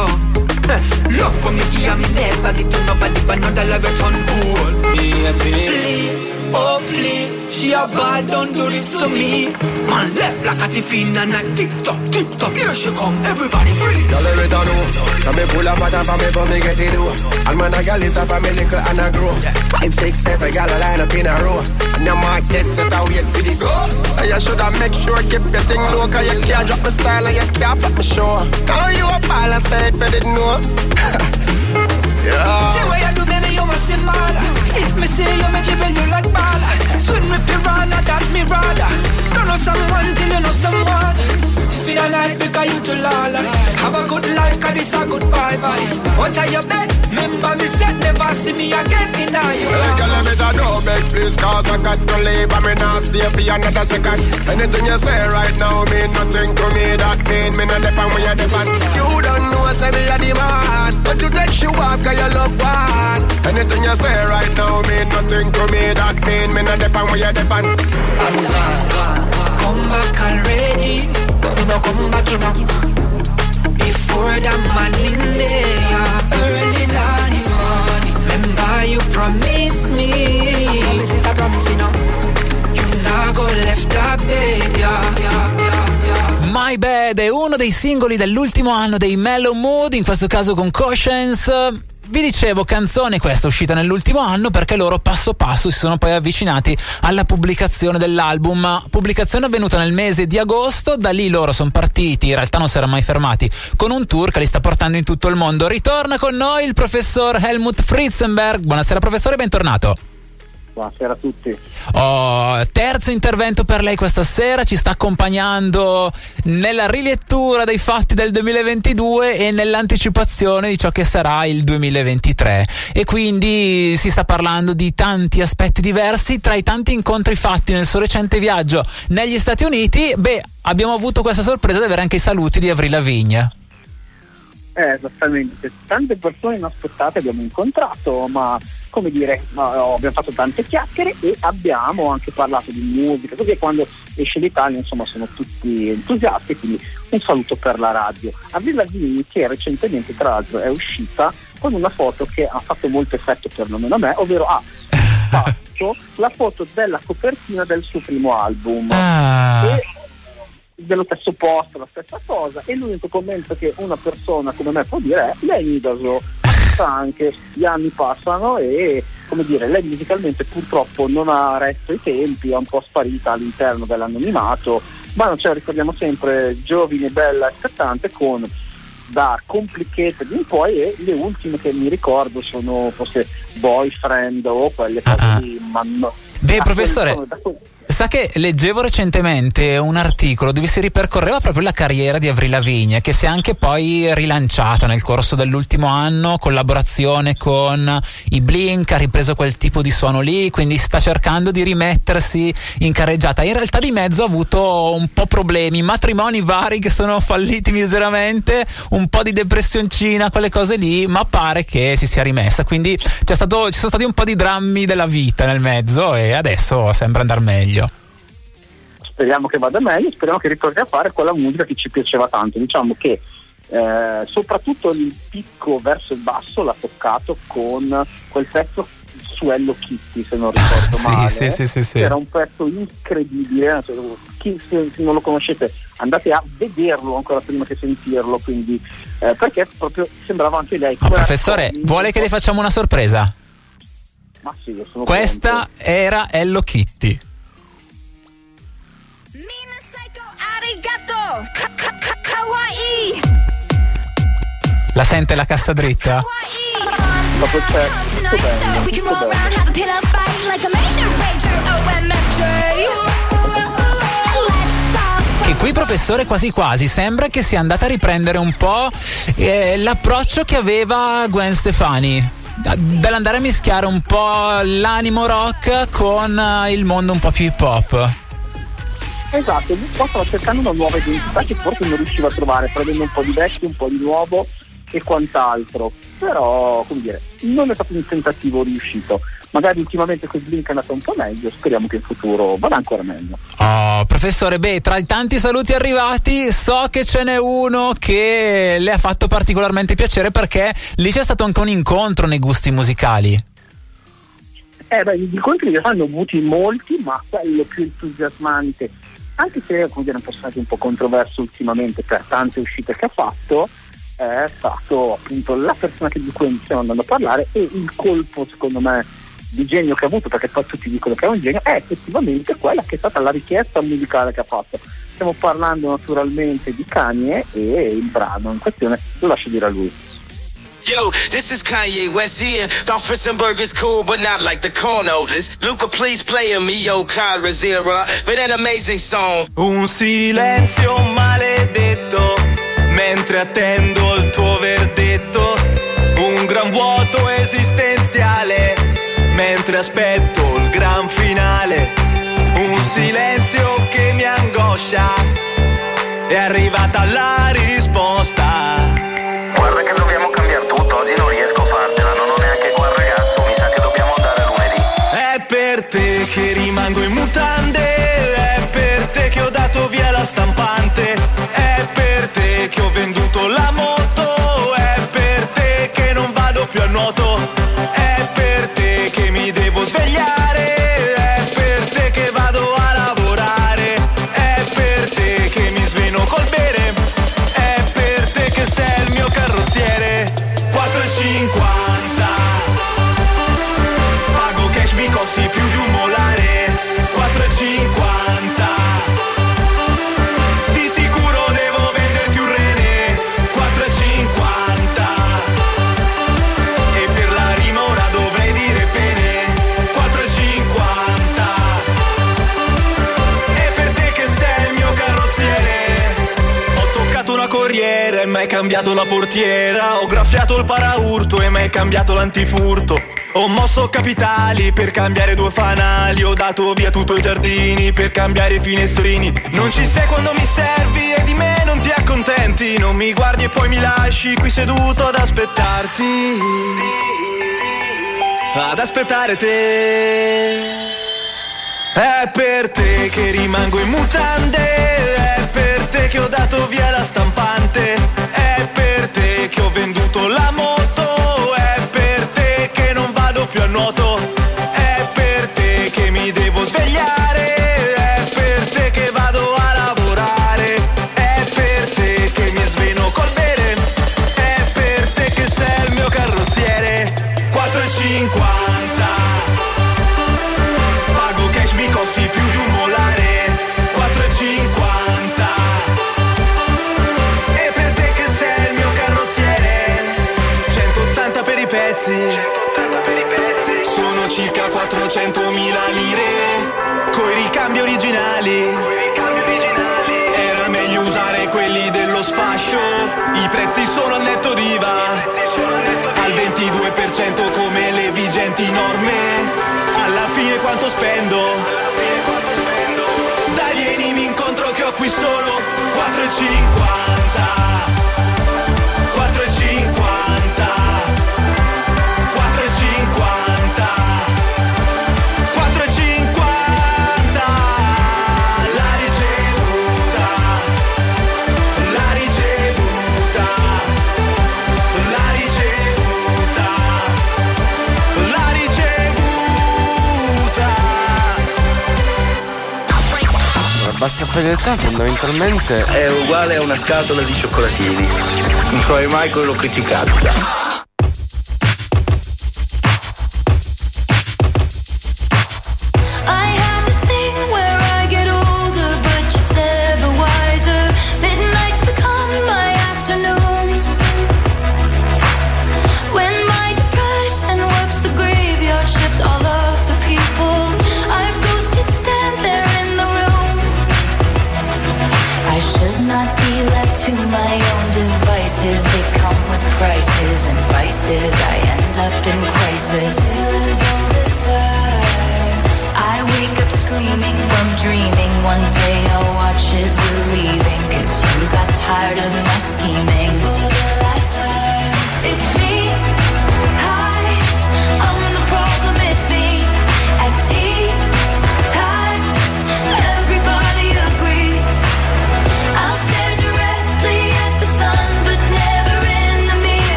Love when me give me never get to nobody but not the love it on cool. Baby. Please, oh please, she a bad, don't do this to me Man left like a tiffin and a tick-tock, tick-tock Here she come, everybody free Y'all let me down. Come me full of pattern for me for me get it do. All man a gal is up for me little and a grow. Five, six, seven gal a line up in a row. And your market set a wait for the go. So you shoulda make sure keep your thing low, cause you can't drop my style and you can't fuck me show. Now you a ball and say it for the know. yeah. The way you do, baby, you must see mad. If me see you, me dribble you like ball. With piranha, that me rather. Don't know someone till you know someone. Feel a night because you too lala. Have a good life, cause this a good bye bye. What are your bed? Remember me said never see me again in a you. Well, girl, let me down know, beg please, cause I got to leave. I mean, I'll stay for another second. Anything you say right now mean nothing to me. That mean me not depend where you depend. You don't know, say me off, cause you love one. Anything you say right now mean nothing to me. That mean me not depend where you depend. I'm gone, gone. Come back already. But me no come back you know. Before the man in there, early in the morning. Remember you promised me. A promise is promise, you know. You not go left the bed, yeah, yeah, yeah, yeah. My Bad è uno dei singoli dell'ultimo anno dei Mellow Mood, in questo caso con Cautions. Vi dicevo, canzone questa uscita nell'ultimo anno perché loro passo passo si sono poi avvicinati alla pubblicazione dell'album. Pubblicazione avvenuta nel mese di agosto, da lì loro sono partiti, in realtà non si erano mai fermati, con un tour che li sta portando in tutto il mondo. Ritorna con noi il professor Helmut Fritzenberg. Buonasera professore, bentornato. Buonasera a tutti. Oh, terzo intervento per lei questa sera, ci sta accompagnando nella rilettura dei fatti del 2022 e nell'anticipazione di ciò che sarà il 2023. E quindi si sta parlando di tanti aspetti diversi, tra i tanti incontri fatti nel suo recente viaggio negli Stati Uniti, beh, abbiamo avuto questa sorpresa di avere anche i saluti di Avril Lavigne. Eh, esattamente, tante persone inaspettate abbiamo incontrato, ma come dire, no, abbiamo fatto tante chiacchiere e abbiamo anche parlato di musica, così quando esce l'Italia insomma sono tutti entusiasti, quindi un saluto per la radio. Avril Lavigne che recentemente tra l'altro è uscita con una foto che ha fatto molto effetto perlomeno a me, ovvero ha fatto la foto della copertina del suo primo album. E dello stesso posto, la stessa cosa e l'unico commento che una persona come me può dire è lei mi da so anche gli anni passano e come dire lei musicalmente purtroppo non ha retto i tempi è un po' sparita all'interno dell'anonimato ma non ce la ricordiamo sempre giovine, bella e scattante con da Complicated in poi e le ultime che mi ricordo sono forse Boyfriend o quelle cose lì, ma no. Beh, da professore, Sa che leggevo recentemente un articolo dove si ripercorreva proprio la carriera di Avril Lavigne, che si è anche poi rilanciata nel corso dell'ultimo anno, collaborazione con i Blink, ha ripreso quel tipo di suono lì, quindi sta cercando di rimettersi in carreggiata. In realtà di mezzo ha avuto un po' problemi, matrimoni vari che sono falliti miseramente, un po' di depressioncina, quelle cose lì, ma pare che si sia rimessa. Quindi stato, ci sono stati un po' di drammi della vita nel mezzo e adesso sembra andare meglio. Speriamo che vada meglio, speriamo che ritorni a fare quella musica che ci piaceva tanto. Diciamo che eh, soprattutto il picco verso il basso l'ha toccato con quel pezzo su Hello Kitty, se non ricordo male. sì, sì, sì, sì. Era un pezzo incredibile. Chi, se, non lo conoscete, andate a vederlo ancora prima che sentirlo. Quindi, eh, perché proprio sembrava anche lei. Ma professore, vuole che le facciamo una sorpresa? Ma sì, io sono Questa era Hello Kitty. Arigato! Ka- ka- ka- Kawaii! La sente la cassa dritta? Dopo c'è. Che qui, professore, quasi quasi sembra che sia andata a riprendere un po' eh, l'approccio che aveva Gwen Stefani. Da- Dall'andare a mischiare un po' l'animo rock con eh, il mondo un po' più hip hop. Esatto, qua stava cercando una nuova identità che forse non riusciva a trovare, prendendo un po' di vecchio, un po' di nuovo e quant'altro. Però, come dire, non è stato un tentativo riuscito. Magari ultimamente con Blink è andato un po' meglio, speriamo che in futuro vada ancora meglio. Oh, professore, beh, tra i tanti saluti arrivati, so che ce n'è uno che le ha fatto particolarmente piacere perché lì c'è stato anche un incontro nei gusti musicali. Eh beh, gli incontri ne hanno avuti molti, ma quello più entusiasmante, anche se è un personaggio un po' controverso ultimamente per tante uscite che ha fatto, è stato appunto la persona di cui stiamo andando a parlare e il colpo secondo me di genio che ha avuto, perché poi tutti dicono che è un genio, è effettivamente quella che è stata la richiesta musicale che ha fatto. Stiamo parlando naturalmente di Kanye e il brano in questione lo lascio dire a lui. Yo, this is Kanye West here. Thought Frissenberg is cool, but not like the cornovers. Luca, please play me, yo, Kyra Zera. For that amazing song. Un silenzio maledetto, mentre attendo il tuo verdetto. Un gran vuoto esistenziale, mentre aspetto il gran finale. Un silenzio che mi angoscia, è arrivata la risposta. Mai cambiato la portiera. Ho graffiato il paraurto e mai cambiato l'antifurto. Ho mosso capitali per cambiare due fanali. Ho dato via tutto i giardini per cambiare i finestrini. Non ci sei quando mi servi e di me non ti accontenti. Non mi guardi e poi mi lasci qui seduto ad aspettarti. Ad aspettare te. È per te che rimango in mutande, è per te che ho dato via la stampante, sfascio, i prezzi sono al netto di va Al 22% come le vigenti norme, alla fine quanto spendo? Dai vienimi incontro che ho qui solo 4,50 bassa fedeltà fondamentalmente è uguale a una scatola di cioccolatini. Non so mai quello criticato.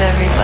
every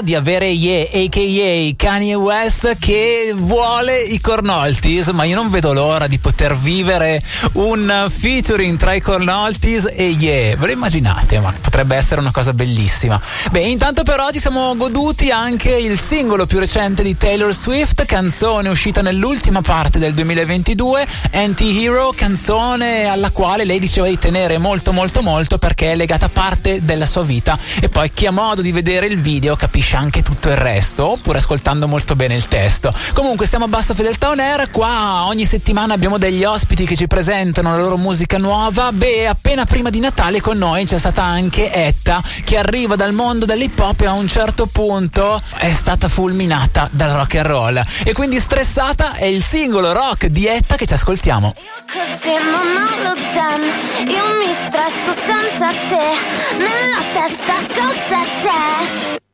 di avere Ye, a.k.a. Kanye West, che vuole i Cornoltis, ma io non vedo l'ora di poter vivere un featuring tra i Cornoltis e Ye. Ve lo immaginate, ma potrebbe essere una cosa bellissima. Beh, intanto però ci siamo goduti anche il singolo più recente di Taylor Swift, canzone uscita nell'ultima parte del 2022, Anti-Hero, canzone alla quale lei diceva di tenere molto molto molto perché è legata a parte della sua vita e poi chi ha modo di vedere il video capisce anche tutto il resto, oppure ascoltando molto bene il testo. Comunque stiamo a bassa fedeltà on air, qua ogni settimana abbiamo degli ospiti che ci presentano la loro musica nuova. Beh, appena prima di Natale con noi c'è stata anche Etta che arriva dal mondo dell'hip hop e a un certo punto è stata fulminata dal rock and roll. E quindi stressata è il singolo rock di Etta che ci ascoltiamo. Così non lo zen, io mi stresso senza te, nella testa cosa c'è?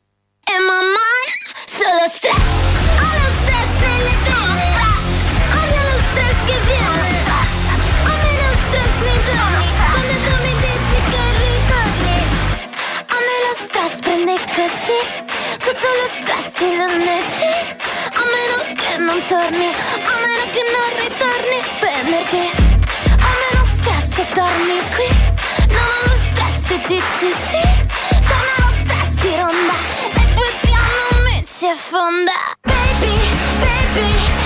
Torni, a meno che non ritorni venerdì, a meno stress. E torni qui, ci affonda. Baby, baby,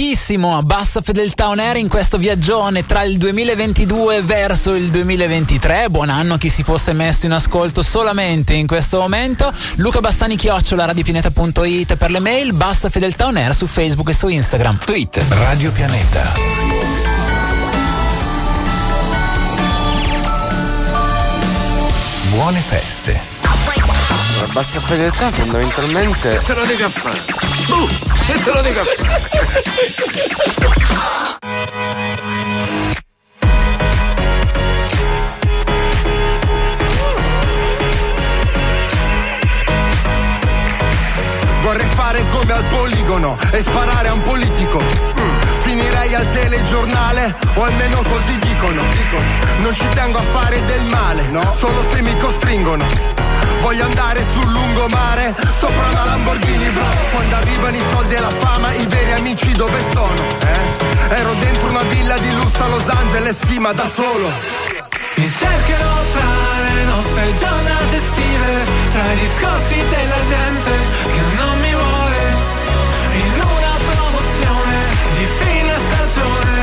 pochissimo a bassa fedeltà on air in questo viaggione tra il 2022 verso il 2023. Buon anno a chi si fosse messo in ascolto solamente in questo momento. Luca Bassani Chiocciola, radiopianeta.it per le mail, bassa fedeltà on air su Facebook e su Instagram. Tweet Radio Pianeta. Buone feste. La bassa fedeltà fondamentalmente. Te lo dico a fare. Uh, e te lo dico a fare. Vorrei fare come al poligono e sparare a un politico. Mm, Finirei al telegiornale, o almeno così dicono. Non ci tengo a fare del male, no, solo se mi costringono. Voglio andare sul lungomare, sopra una Lamborghini bro. Quando arrivano i soldi e la fama, i veri amici dove sono? Eh? Ero dentro una villa di lusso a Los Angeles, sì, ma da solo. Mi cercherò tra le nostre giornate estive, tra i discorsi della gente che non mi vuole, in una promozione di fine stagione,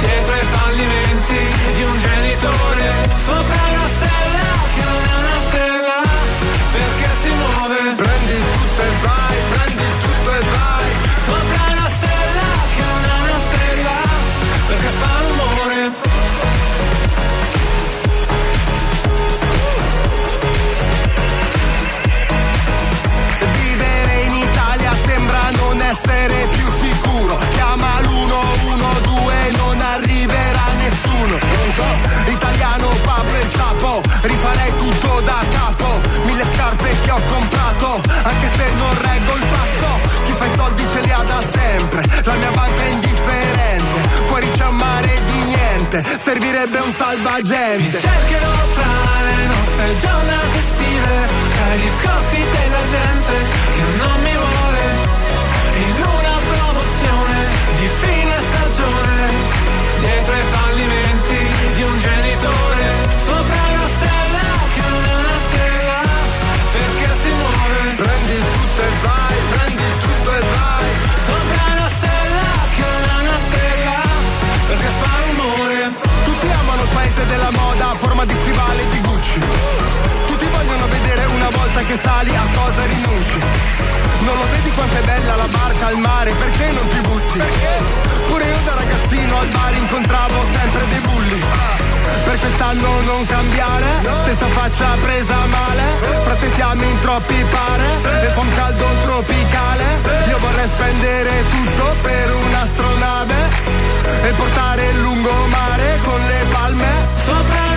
dietro ai fallimenti di un genitore, sopra una stella essere più sicuro. Chiama l'112, non arriverà nessuno. Pronto? Italiano, papo e ciapo Rifarei tutto da capo. Mille scarpe che ho comprato Anche se non reggo il passo. Chi fa i soldi ce li ha da sempre La mia banca è indifferente. Fuori c'è un mare di niente Servirebbe un salvagente. Cercherò tra le nostre giornate stive Tra gli scossi della gente Che non mi vuole una promozione di fine stagione Dietro ai fallimenti di un genitore Sopra una stella che non è una stella Perché si muove. Prendi tutto e vai, prendi tutto e vai. Sopra una stella che non è una stella Perché fa rumore. Tutti amano il paese della moda a forma di stivale di Gucci Vogliono vedere una volta che sali a cosa rinunci. Non lo vedi quanto è bella la barca al mare, perché non ti butti? Pure io da ragazzino al bar incontravo sempre dei bulli. Per quest'anno non cambiare Stessa faccia presa male. Frate siamo in troppi pare E fa un caldo tropicale. Io vorrei spendere tutto per un'astronave E portare il lungomare con le palme. Sopra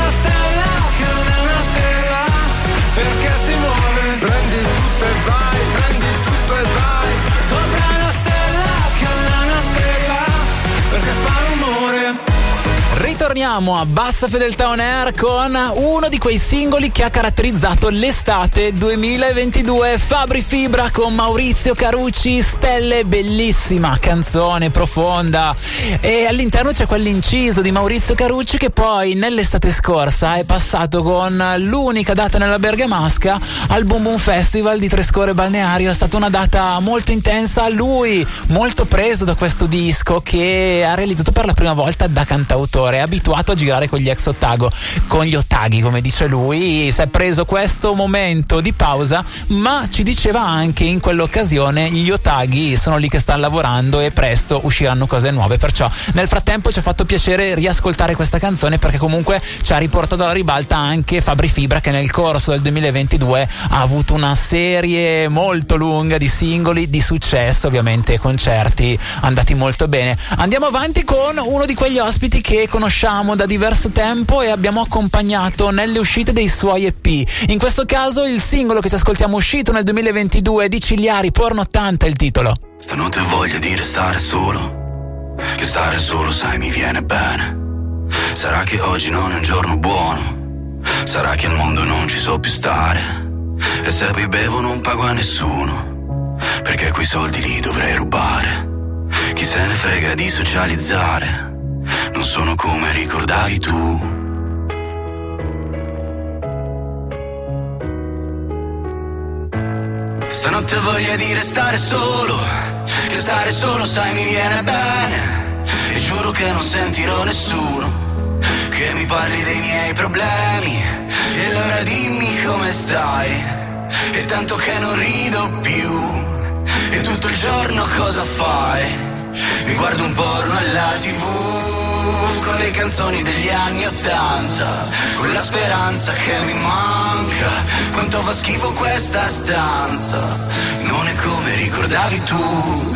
Ritorniamo a Bassa Fedeltà On Air con uno di quei singoli che ha caratterizzato l'estate 2022. Fabri Fibra con Maurizio Carucci, Stelle, bellissima canzone profonda. E all'interno c'è quell'inciso di Maurizio Carucci che poi nell'estate scorsa è passato con l'unica data nella Bergamasca al Boom Boom Festival di Trescore Balneario. È stata una data molto intensa. Lui, molto preso da questo disco che ha realizzato per la prima volta da cantautore abituato a girare con gli ex ottago, con gli ottaghi, come dice lui. Si è preso questo momento di pausa, ma ci diceva anche in quell'occasione gli ottaghi sono lì che stanno lavorando e presto usciranno cose nuove. Perciò nel frattempo ci ha fatto piacere riascoltare questa canzone perché comunque ci ha riportato alla ribalta anche Fabri Fibra che nel corso del 2022 ha avuto una serie molto lunga di singoli di successo, ovviamente concerti andati molto bene. Andiamo avanti con uno di quegli ospiti che conosciamo da diverso tempo e abbiamo accompagnato nelle uscite dei suoi EP. In questo caso il singolo che ci ascoltiamo uscito nel 2022 di Cigliari, Porno 80 è il titolo. Stanotte ho voglia di restare solo, che stare solo sai mi viene bene. Sarà che oggi non è un giorno buono, sarà che al mondo non ci so più stare. E se poi bevo non pago a nessuno, perché quei soldi li dovrei rubare. Chi se ne frega di socializzare, non sono come ricordavi tu. Stanotte ho voglia di restare solo, che stare solo sai mi viene bene. E giuro che non sentirò nessuno, che mi parli dei miei problemi. E allora dimmi come stai, e tanto che non rido più. E tutto il giorno cosa fai? Mi guardo un porno alla tv con le canzoni degli anni Ottanta, con la speranza che mi manca. Quanto fa schifo questa stanza, non è come ricordavi tu.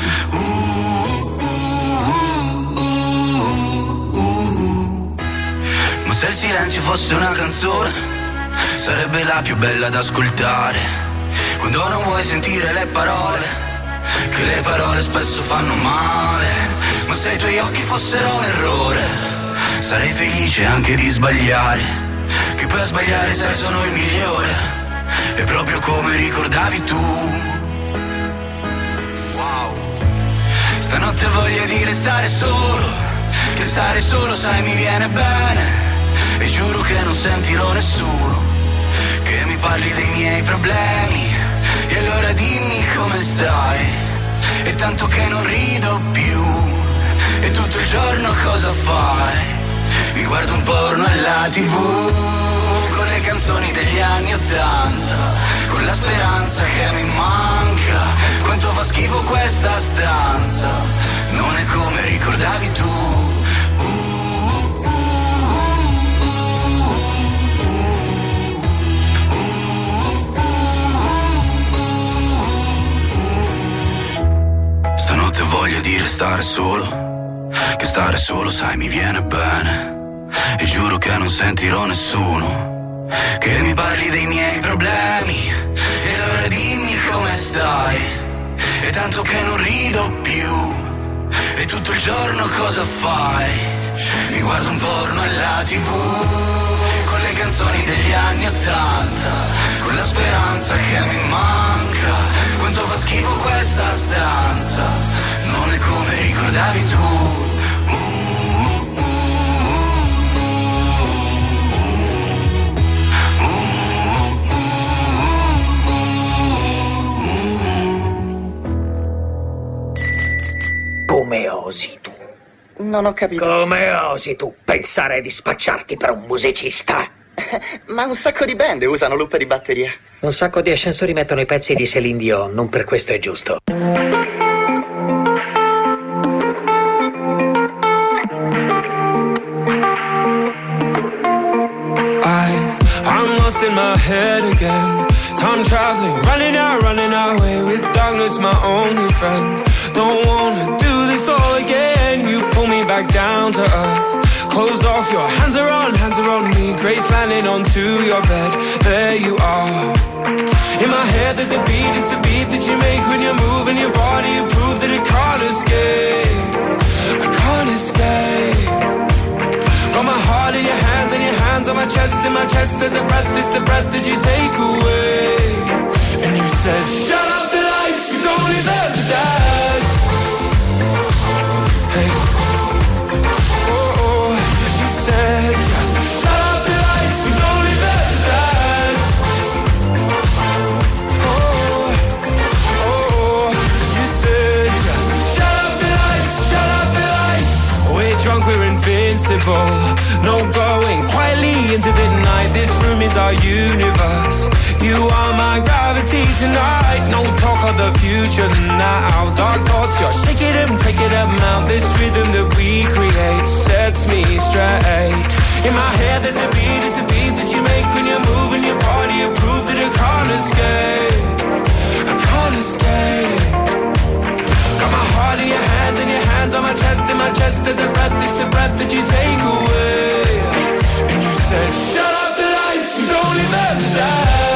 Ma se il silenzio fosse una canzone, sarebbe la più bella da ascoltare. Quando non vuoi sentire le parole che le parole spesso fanno male, ma se i tuoi occhi fossero un errore, sarei felice anche di sbagliare, che poi a sbagliare sai sono il migliore, è proprio come ricordavi tu. Wow. Stanotte ho voglia di restare solo, che stare solo sai mi viene bene, e giuro che non sentirò nessuno, che mi parli dei miei problemi. E allora dimmi come stai. E tanto che non rido più. E tutto il giorno cosa fai? Mi guardo un porno alla tv Con le canzoni degli anni Ottanta. Con la speranza che mi manca. Quanto fa schifo questa stanza. Non è come ricordavi tu di restare solo, che stare solo sai mi viene bene. E giuro che non sentirò nessuno, che mi parli dei miei problemi e allora dimmi come stai. E tanto che non rido più e tutto il giorno cosa fai? Mi guardo un porno alla tv con le canzoni degli anni Ottanta, con la speranza che mi manca. Quanto fa schifo questa stanza, è come ricordavi tu. Come osi tu? Non ho capito. Come osi tu pensare di spacciarti per un musicista? Ma un sacco di band usano loop di batteria. Un sacco di ascensori mettono i pezzi di Celine Dion, non per questo è giusto. Lost in my head again. Time traveling, running out, running away with darkness, my only friend. Don't wanna do this all again. You pull me back down to earth. Close off, your hands are on, hands are on me. Grace landing onto your bed. There you are. In my head, there's a beat, it's the beat that you make when you're moving your body. You prove that it can't escape. I can't escape. Got my heart in your hands and your hands on my chest. In my chest, there's a breath, it's the breath that you take away. And you said, Shut up the lights, we don't them to dance. Hey. Is our universe. You are my gravity tonight. No talk of the future now. Dark thoughts, you're shaking them, taking them out. This rhythm that we create sets me straight. In my head, there's a beat, it's a beat that you make when you're moving your body. You prove that I can't escape. I can't escape. Got my heart in your hands and your hands on my chest. In my chest there's a breath, it's the breath that you take away. And you said, Shut up don't even die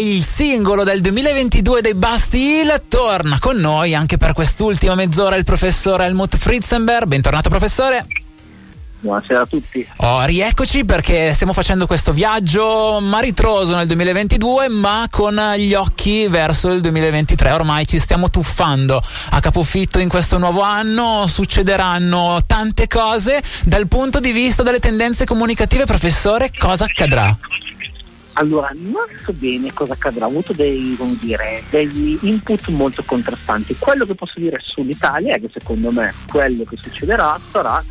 il singolo del 2022 dei Basti Hill. Torna con noi anche per quest'ultima mezz'ora il professor Helmut Fritzenberg. Bentornato professore. Buonasera a tutti. Oh, rieccoci perché stiamo facendo questo viaggio maritroso nel 2022 ma con gli occhi verso il 2023. Ormai ci stiamo tuffando a capofitto in questo nuovo anno, succederanno tante cose. Dal punto di vista delle tendenze comunicative, professore, cosa accadrà? Allora, non so bene cosa accadrà, ho avuto dei, dire, degli input molto contrastanti. Quello che posso dire sull'Italia è che secondo me quello che succederà sarà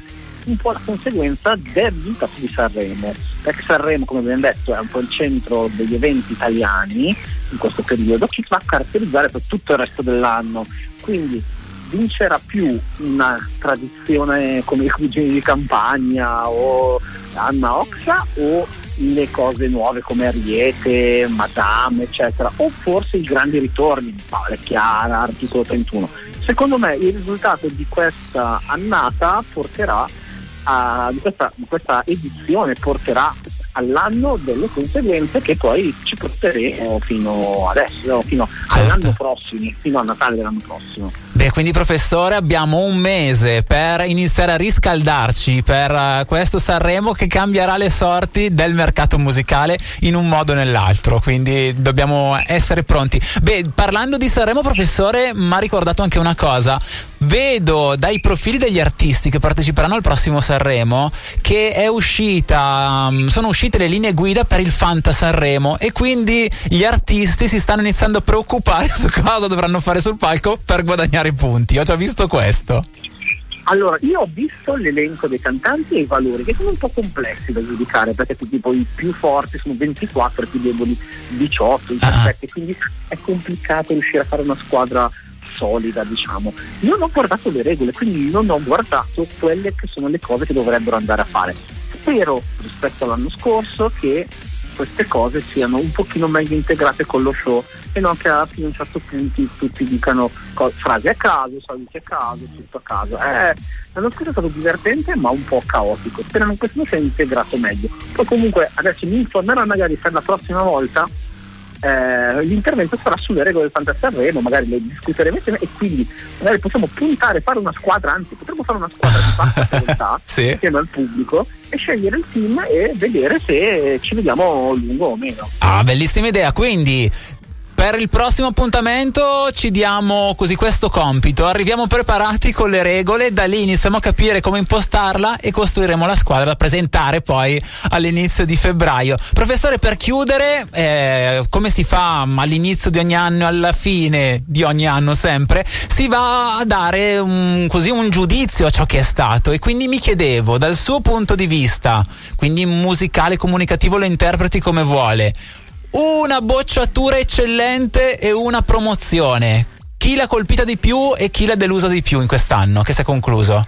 un po' la conseguenza del risultato di Sanremo, perché Sanremo, come abbiamo detto, è un po' il centro degli eventi italiani in questo periodo che va a caratterizzare per tutto il resto dell'anno. Quindi vincerà più una tradizione come i cugini di campagna o Anna Oxa o le cose nuove come Ariete, Madame, eccetera, o forse i grandi ritorni, Paola Chiara, articolo 31. Secondo me il risultato di questa annata porterà a, di questa, di questa edizione porterà all'anno delle conseguenze che poi ci porteremo fino adesso, fino all'anno prossimo, fino a Natale dell'anno prossimo. Beh, quindi professore, abbiamo un mese per iniziare a riscaldarci per eh, questo Sanremo che cambierà le sorti del mercato musicale in un modo o nell'altro, quindi dobbiamo essere pronti. Beh, parlando di Sanremo, professore, mi ha ricordato anche una cosa. Vedo dai profili degli artisti che parteciperanno al prossimo Sanremo che è uscita, mm, sono uscite le linee guida per il Fanta Sanremo e quindi gli artisti si stanno iniziando a preoccupare su cosa dovranno fare sul palco per guadagnare i punti. Ho già visto questo. Allora, io ho visto l'elenco dei cantanti e i valori, che sono un po' complessi da giudicare, perché tipo i più forti sono 24, i più deboli 18, 17, quindi è complicato riuscire a fare una squadra solida, diciamo. Io non ho guardato le regole, quindi non ho guardato quelle che sono le cose che dovrebbero andare a fare. Spero, rispetto all'anno scorso, che queste cose siano un pochino meglio integrate con lo show e non che a un certo punto tutti dicano co- frasi a caso, saluti a caso, tutto a caso. Eh, l'anno scorso è stato divertente ma un po' caotico, spero che quest'anno sia integrato meglio. Poi comunque adesso mi informerò magari per la prossima volta eh, l'intervento sarà sulle regole del Fantasy Sanremo, magari le discuteremo insieme e quindi magari possiamo puntare, fare una squadra, anzi potremmo fare una squadra di bassa qualità Sì. insieme al pubblico e scegliere il team e vedere se ci vediamo lungo o meno. Ah, bellissima idea. Quindi per il prossimo appuntamento ci diamo così questo compito. Arriviamo preparati con le regole, da lì iniziamo a capire come impostarla e costruiremo la squadra da presentare poi all'inizio di febbraio. Professore, per chiudere, eh, come si fa all'inizio di ogni anno e alla fine di ogni anno sempre, si va a dare un, così un giudizio a ciò che è stato e quindi mi chiedevo dal suo punto di vista, quindi musicale, comunicativo lo interpreti come vuole, una bocciatura eccellente e una promozione. Chi l'ha colpita di più e chi l'ha delusa di più in quest'anno che si è concluso?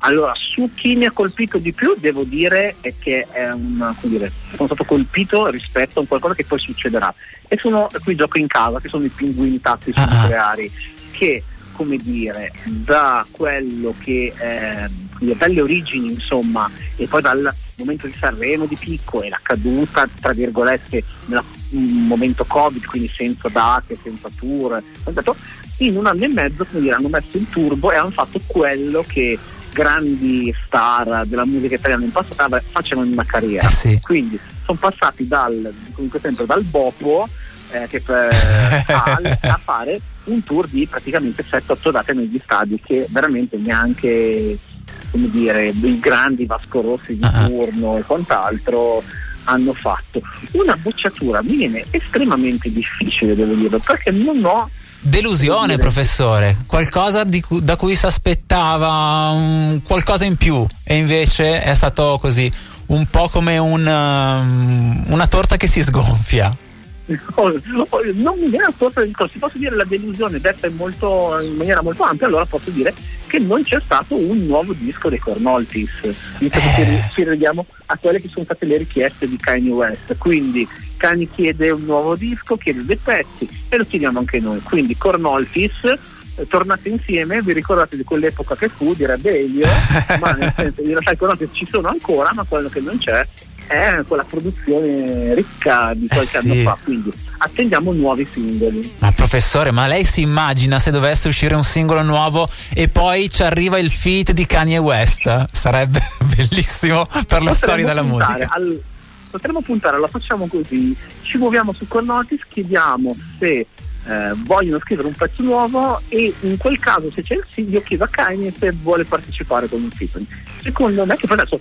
Allora, su chi mi ha colpito di più devo dire è che come dire, sono stato colpito rispetto a un qualcosa che poi succederà. E sono qui gioco in casa, che sono i pinguini tattici nucleari, che come dire, da quello che eh, dalle origini insomma e poi dal momento di Sanremo di picco e la caduta tra virgolette nel momento covid quindi senza date, senza tour in un anno e mezzo dire, hanno messo il turbo e hanno fatto quello che grandi star della musica italiana in passato facevano in una carriera. Quindi sono passati dal comunque sempre dal Bopo eh, che per, a, a fare un tour di praticamente 7-8 date negli stadi che veramente neanche come dire i grandi Vasco Rossi di turno e quant'altro hanno fatto una bocciatura mi viene estremamente difficile devo dire perché non ho Delusione, professore. Qualcosa cu- da cui si aspettava um, qualcosa in più e invece è stato così un po' come un, um, una torta che si sgonfia. Non mi viene a del corso, posso dire la delusione detta in, molto, in maniera molto ampia, allora posso dire che non c'è stato un nuovo disco dei Cornoltis, visto che ci- ci rivediamo a quelle che sono state le richieste di Kanye West. Quindi Kanye chiede un nuovo disco, chiede dei pezzi e lo chiediamo anche noi. Quindi Cornoltis. eh, Tornate insieme, vi ricordate di quell'epoca che fu, direbbe Elio, ma nel senso in realtà i Cornoltis ci sono ancora, ma quello che non c'è è quella produzione ricca di qualche Eh sì. anno fa, quindi attendiamo nuovi singoli. Ma professore, ma lei si immagina se dovesse uscire un singolo nuovo e poi ci arriva il feat di Kanye West? Sarebbe bellissimo per la Potremmo storia della musica. al- potremmo puntare, lo facciamo così, ci muoviamo su Cornotis, chiediamo se eh, vogliono scrivere un pezzo nuovo e in quel caso se c'è il sì io chiedo a Kanye se vuole partecipare con un featuring. Secondo me che poi adesso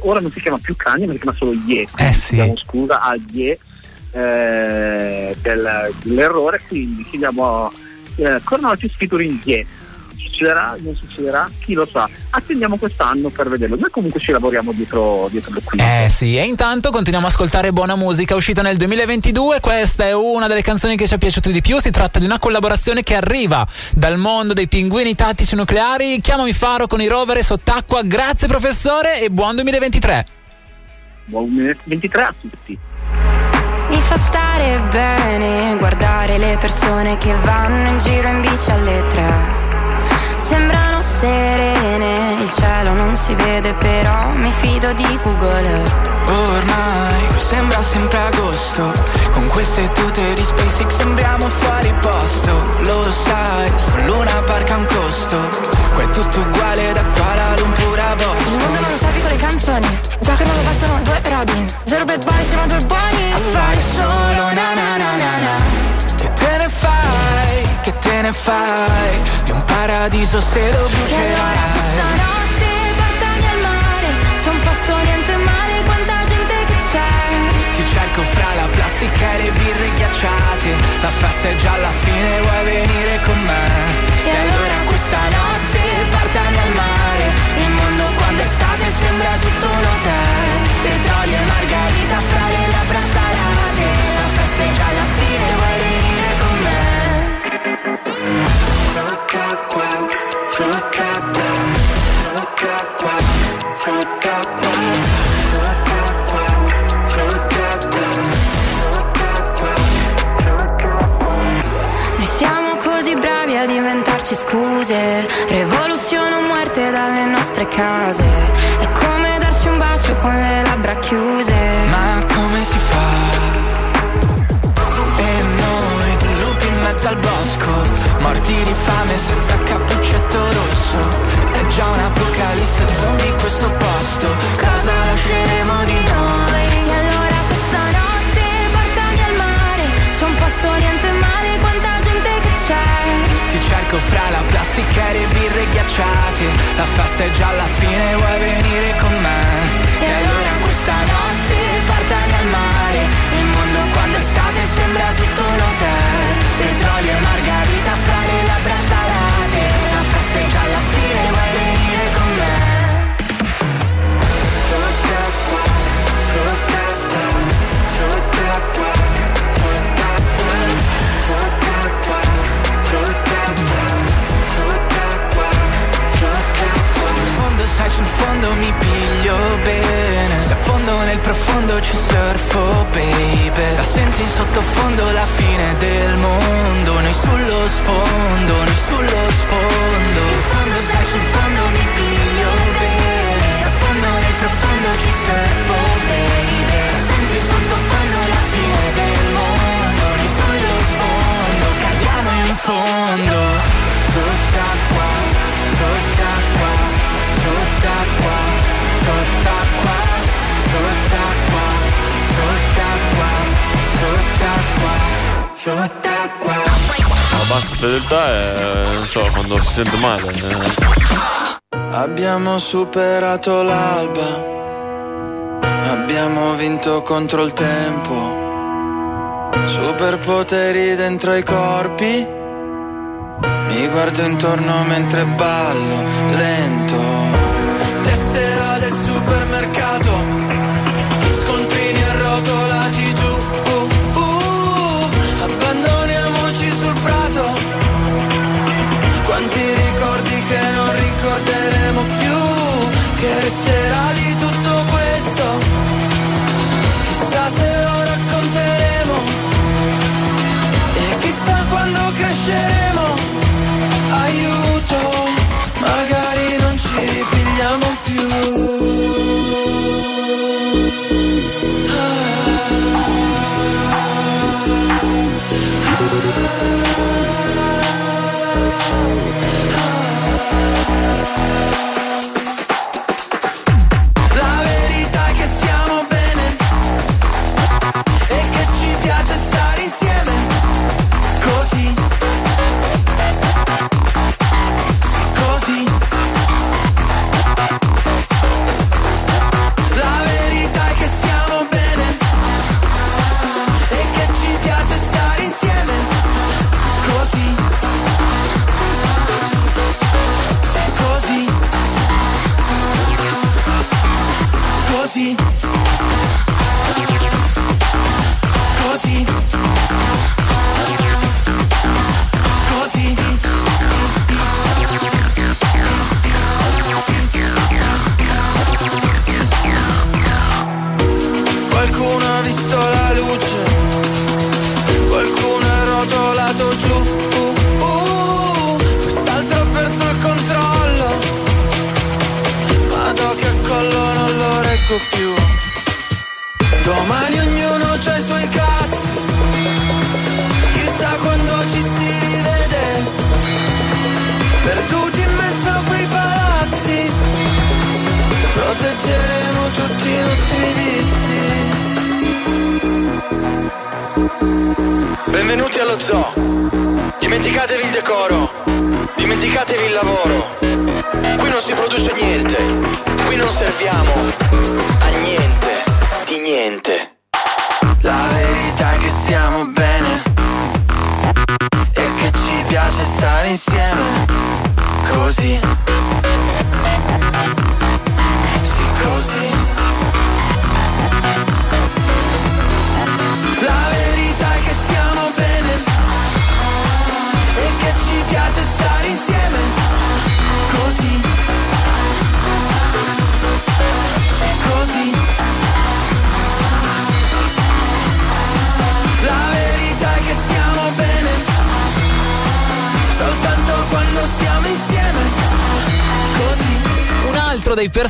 ora non si chiama più Kanye ma si chiama solo Ye, quindi sì. chiediamo scusa a Ye eh, del- dell'errore, quindi chiediamo eh, Cornotis featuring Ye. Succederà, non succederà, chi lo sa. Attendiamo quest'anno per vederlo. Noi comunque ci lavoriamo dietro, dietro le quinte. Eh sì, e intanto continuiamo a ascoltare buona musica uscita nel 2022. Questa è una delle canzoni che ci è piaciuta di più. Si tratta di una collaborazione che arriva dal mondo dei pinguini tattici nucleari. Chiamami Faro con i rover sott'acqua. Grazie professore e buon 2023. buon 2023 a tutti. Mi fa stare bene guardare le persone che vanno in giro in bici alle tre. Sembrano serene, il cielo non si vede però mi fido di Google Earth. Ormai sembra sempre agosto Con queste tute di SpaceX sembriamo fuori posto. Lo sai, su Luna Park ha un costo Qua è tutto uguale da Kuala Lumpur a Il mondo Boston non lo sa piccole canzoni. Già che non lo battono due Robin. Zero bad boy siamo due buoni fai? Di un paradiso se lo E allora brucerai. stanotte portami al mare C'è un posto niente male Quanta gente che c'è. Ti cerco fra la plastica e le birre ghiacciate La festa è già alla fine, vuoi venire con me? E allora questa notte portami al mare Il mondo quando è estate sembra tutto scuse Rivoluzione o muerte dalle nostre case. È come darci un bacio con le labbra chiuse. Ma come si fa? E noi due lupi in mezzo al bosco Morti di fame senza cappuccetto rosso. È già un'apocalisse zombie questo posto. Cosa lasceremo di noi? E allora questa notte portami al mare. C'è un posto niente male, quanta gente che c'è Ti cerco fra la plastica e le birre ghiacciate. La festa è già alla fine, vuoi venire con me? E allora questa notte portami al mare. Il mondo quando è estate sembra tutto un hotel. Petrolio e margarita fra le labbra salate fondo mi piglio bene. Se affondo nel profondo ci surfo, baby. La senti in sottofondo la fine del mondo. Noi sullo sfondo, noi sullo sfondo. Sul fondo, sai, sul fondo mi piglio bene. Se affondo nel profondo ci surfo, baby. La senti in sottofondo la fine del mondo. Noi sullo sfondo, cadiamo in fondo. Sott'acqua, sott'acqua, sott'acqua, sott'acqua, sott'acqua, sott'acqua, sott'acqua. La bassa fedeltà è, non so, quando si sente male. eh. Abbiamo superato l'alba, abbiamo vinto contro il tempo, superpoteri dentro i corpi, mi guardo intorno mentre ballo lento. Del supermercato, scontrini arrotolati giù, uh, uh, abbandoniamoci sul prato. Quanti ricordi che non ricorderemo più, che resterà di tutto questo. Chissà se lo racconteremo e chissà quando cresceremo.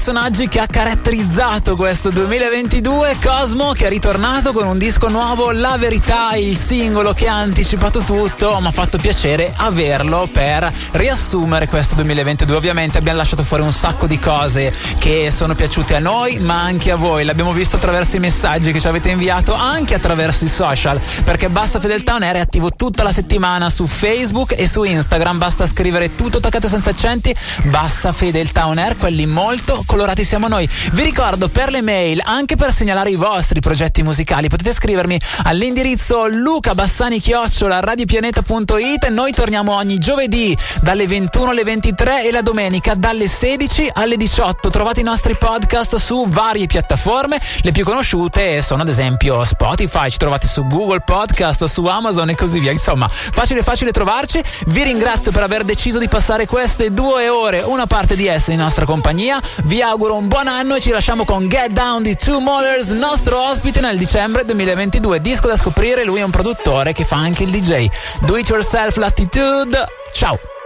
Personaggi che ha caratterizzato questo 2022, Cosmo, che è ritornato con un disco nuovo, La Verità, il singolo che ha anticipato tutto, mi ha fatto piacere averlo per riassumere questo 2022. Ovviamente abbiamo lasciato fuori un sacco di cose che sono piaciute a noi, ma anche a voi. L'abbiamo visto attraverso i messaggi che ci avete inviato, anche attraverso i social, perché Basta Fedeltà On Air è attivo tutta la settimana su Facebook e su Instagram. Basta scrivere tutto attaccato senza accenti, Basta Fedeltà On Air, quelli molto colorati siamo noi. Vi ricordo per le mail, anche per segnalare i vostri progetti musicali, potete scrivermi all'indirizzo lucabassani-radiopianeta.it noi torniamo ogni giovedì dalle 21 alle 23 e la domenica dalle 16 alle 18. Trovate i nostri podcast su varie piattaforme, le più conosciute sono ad esempio Spotify, ci trovate su Google Podcast, su Amazon e così via. Insomma, facile facile trovarci. Vi ringrazio per aver deciso di passare queste due ore, una parte di esse in nostra compagnia. Vi auguro un buon anno e ci lasciamo con Get Down di Two Mollers, nostro ospite nel dicembre 2022. Disco da scoprire, lui è un produttore che fa anche il DJ. Do it yourself l'attitude. Ciao!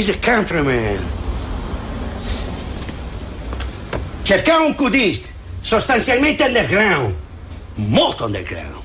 Is a countryman. Cercavo un Q-disc, sostanzialmente underground, molto underground.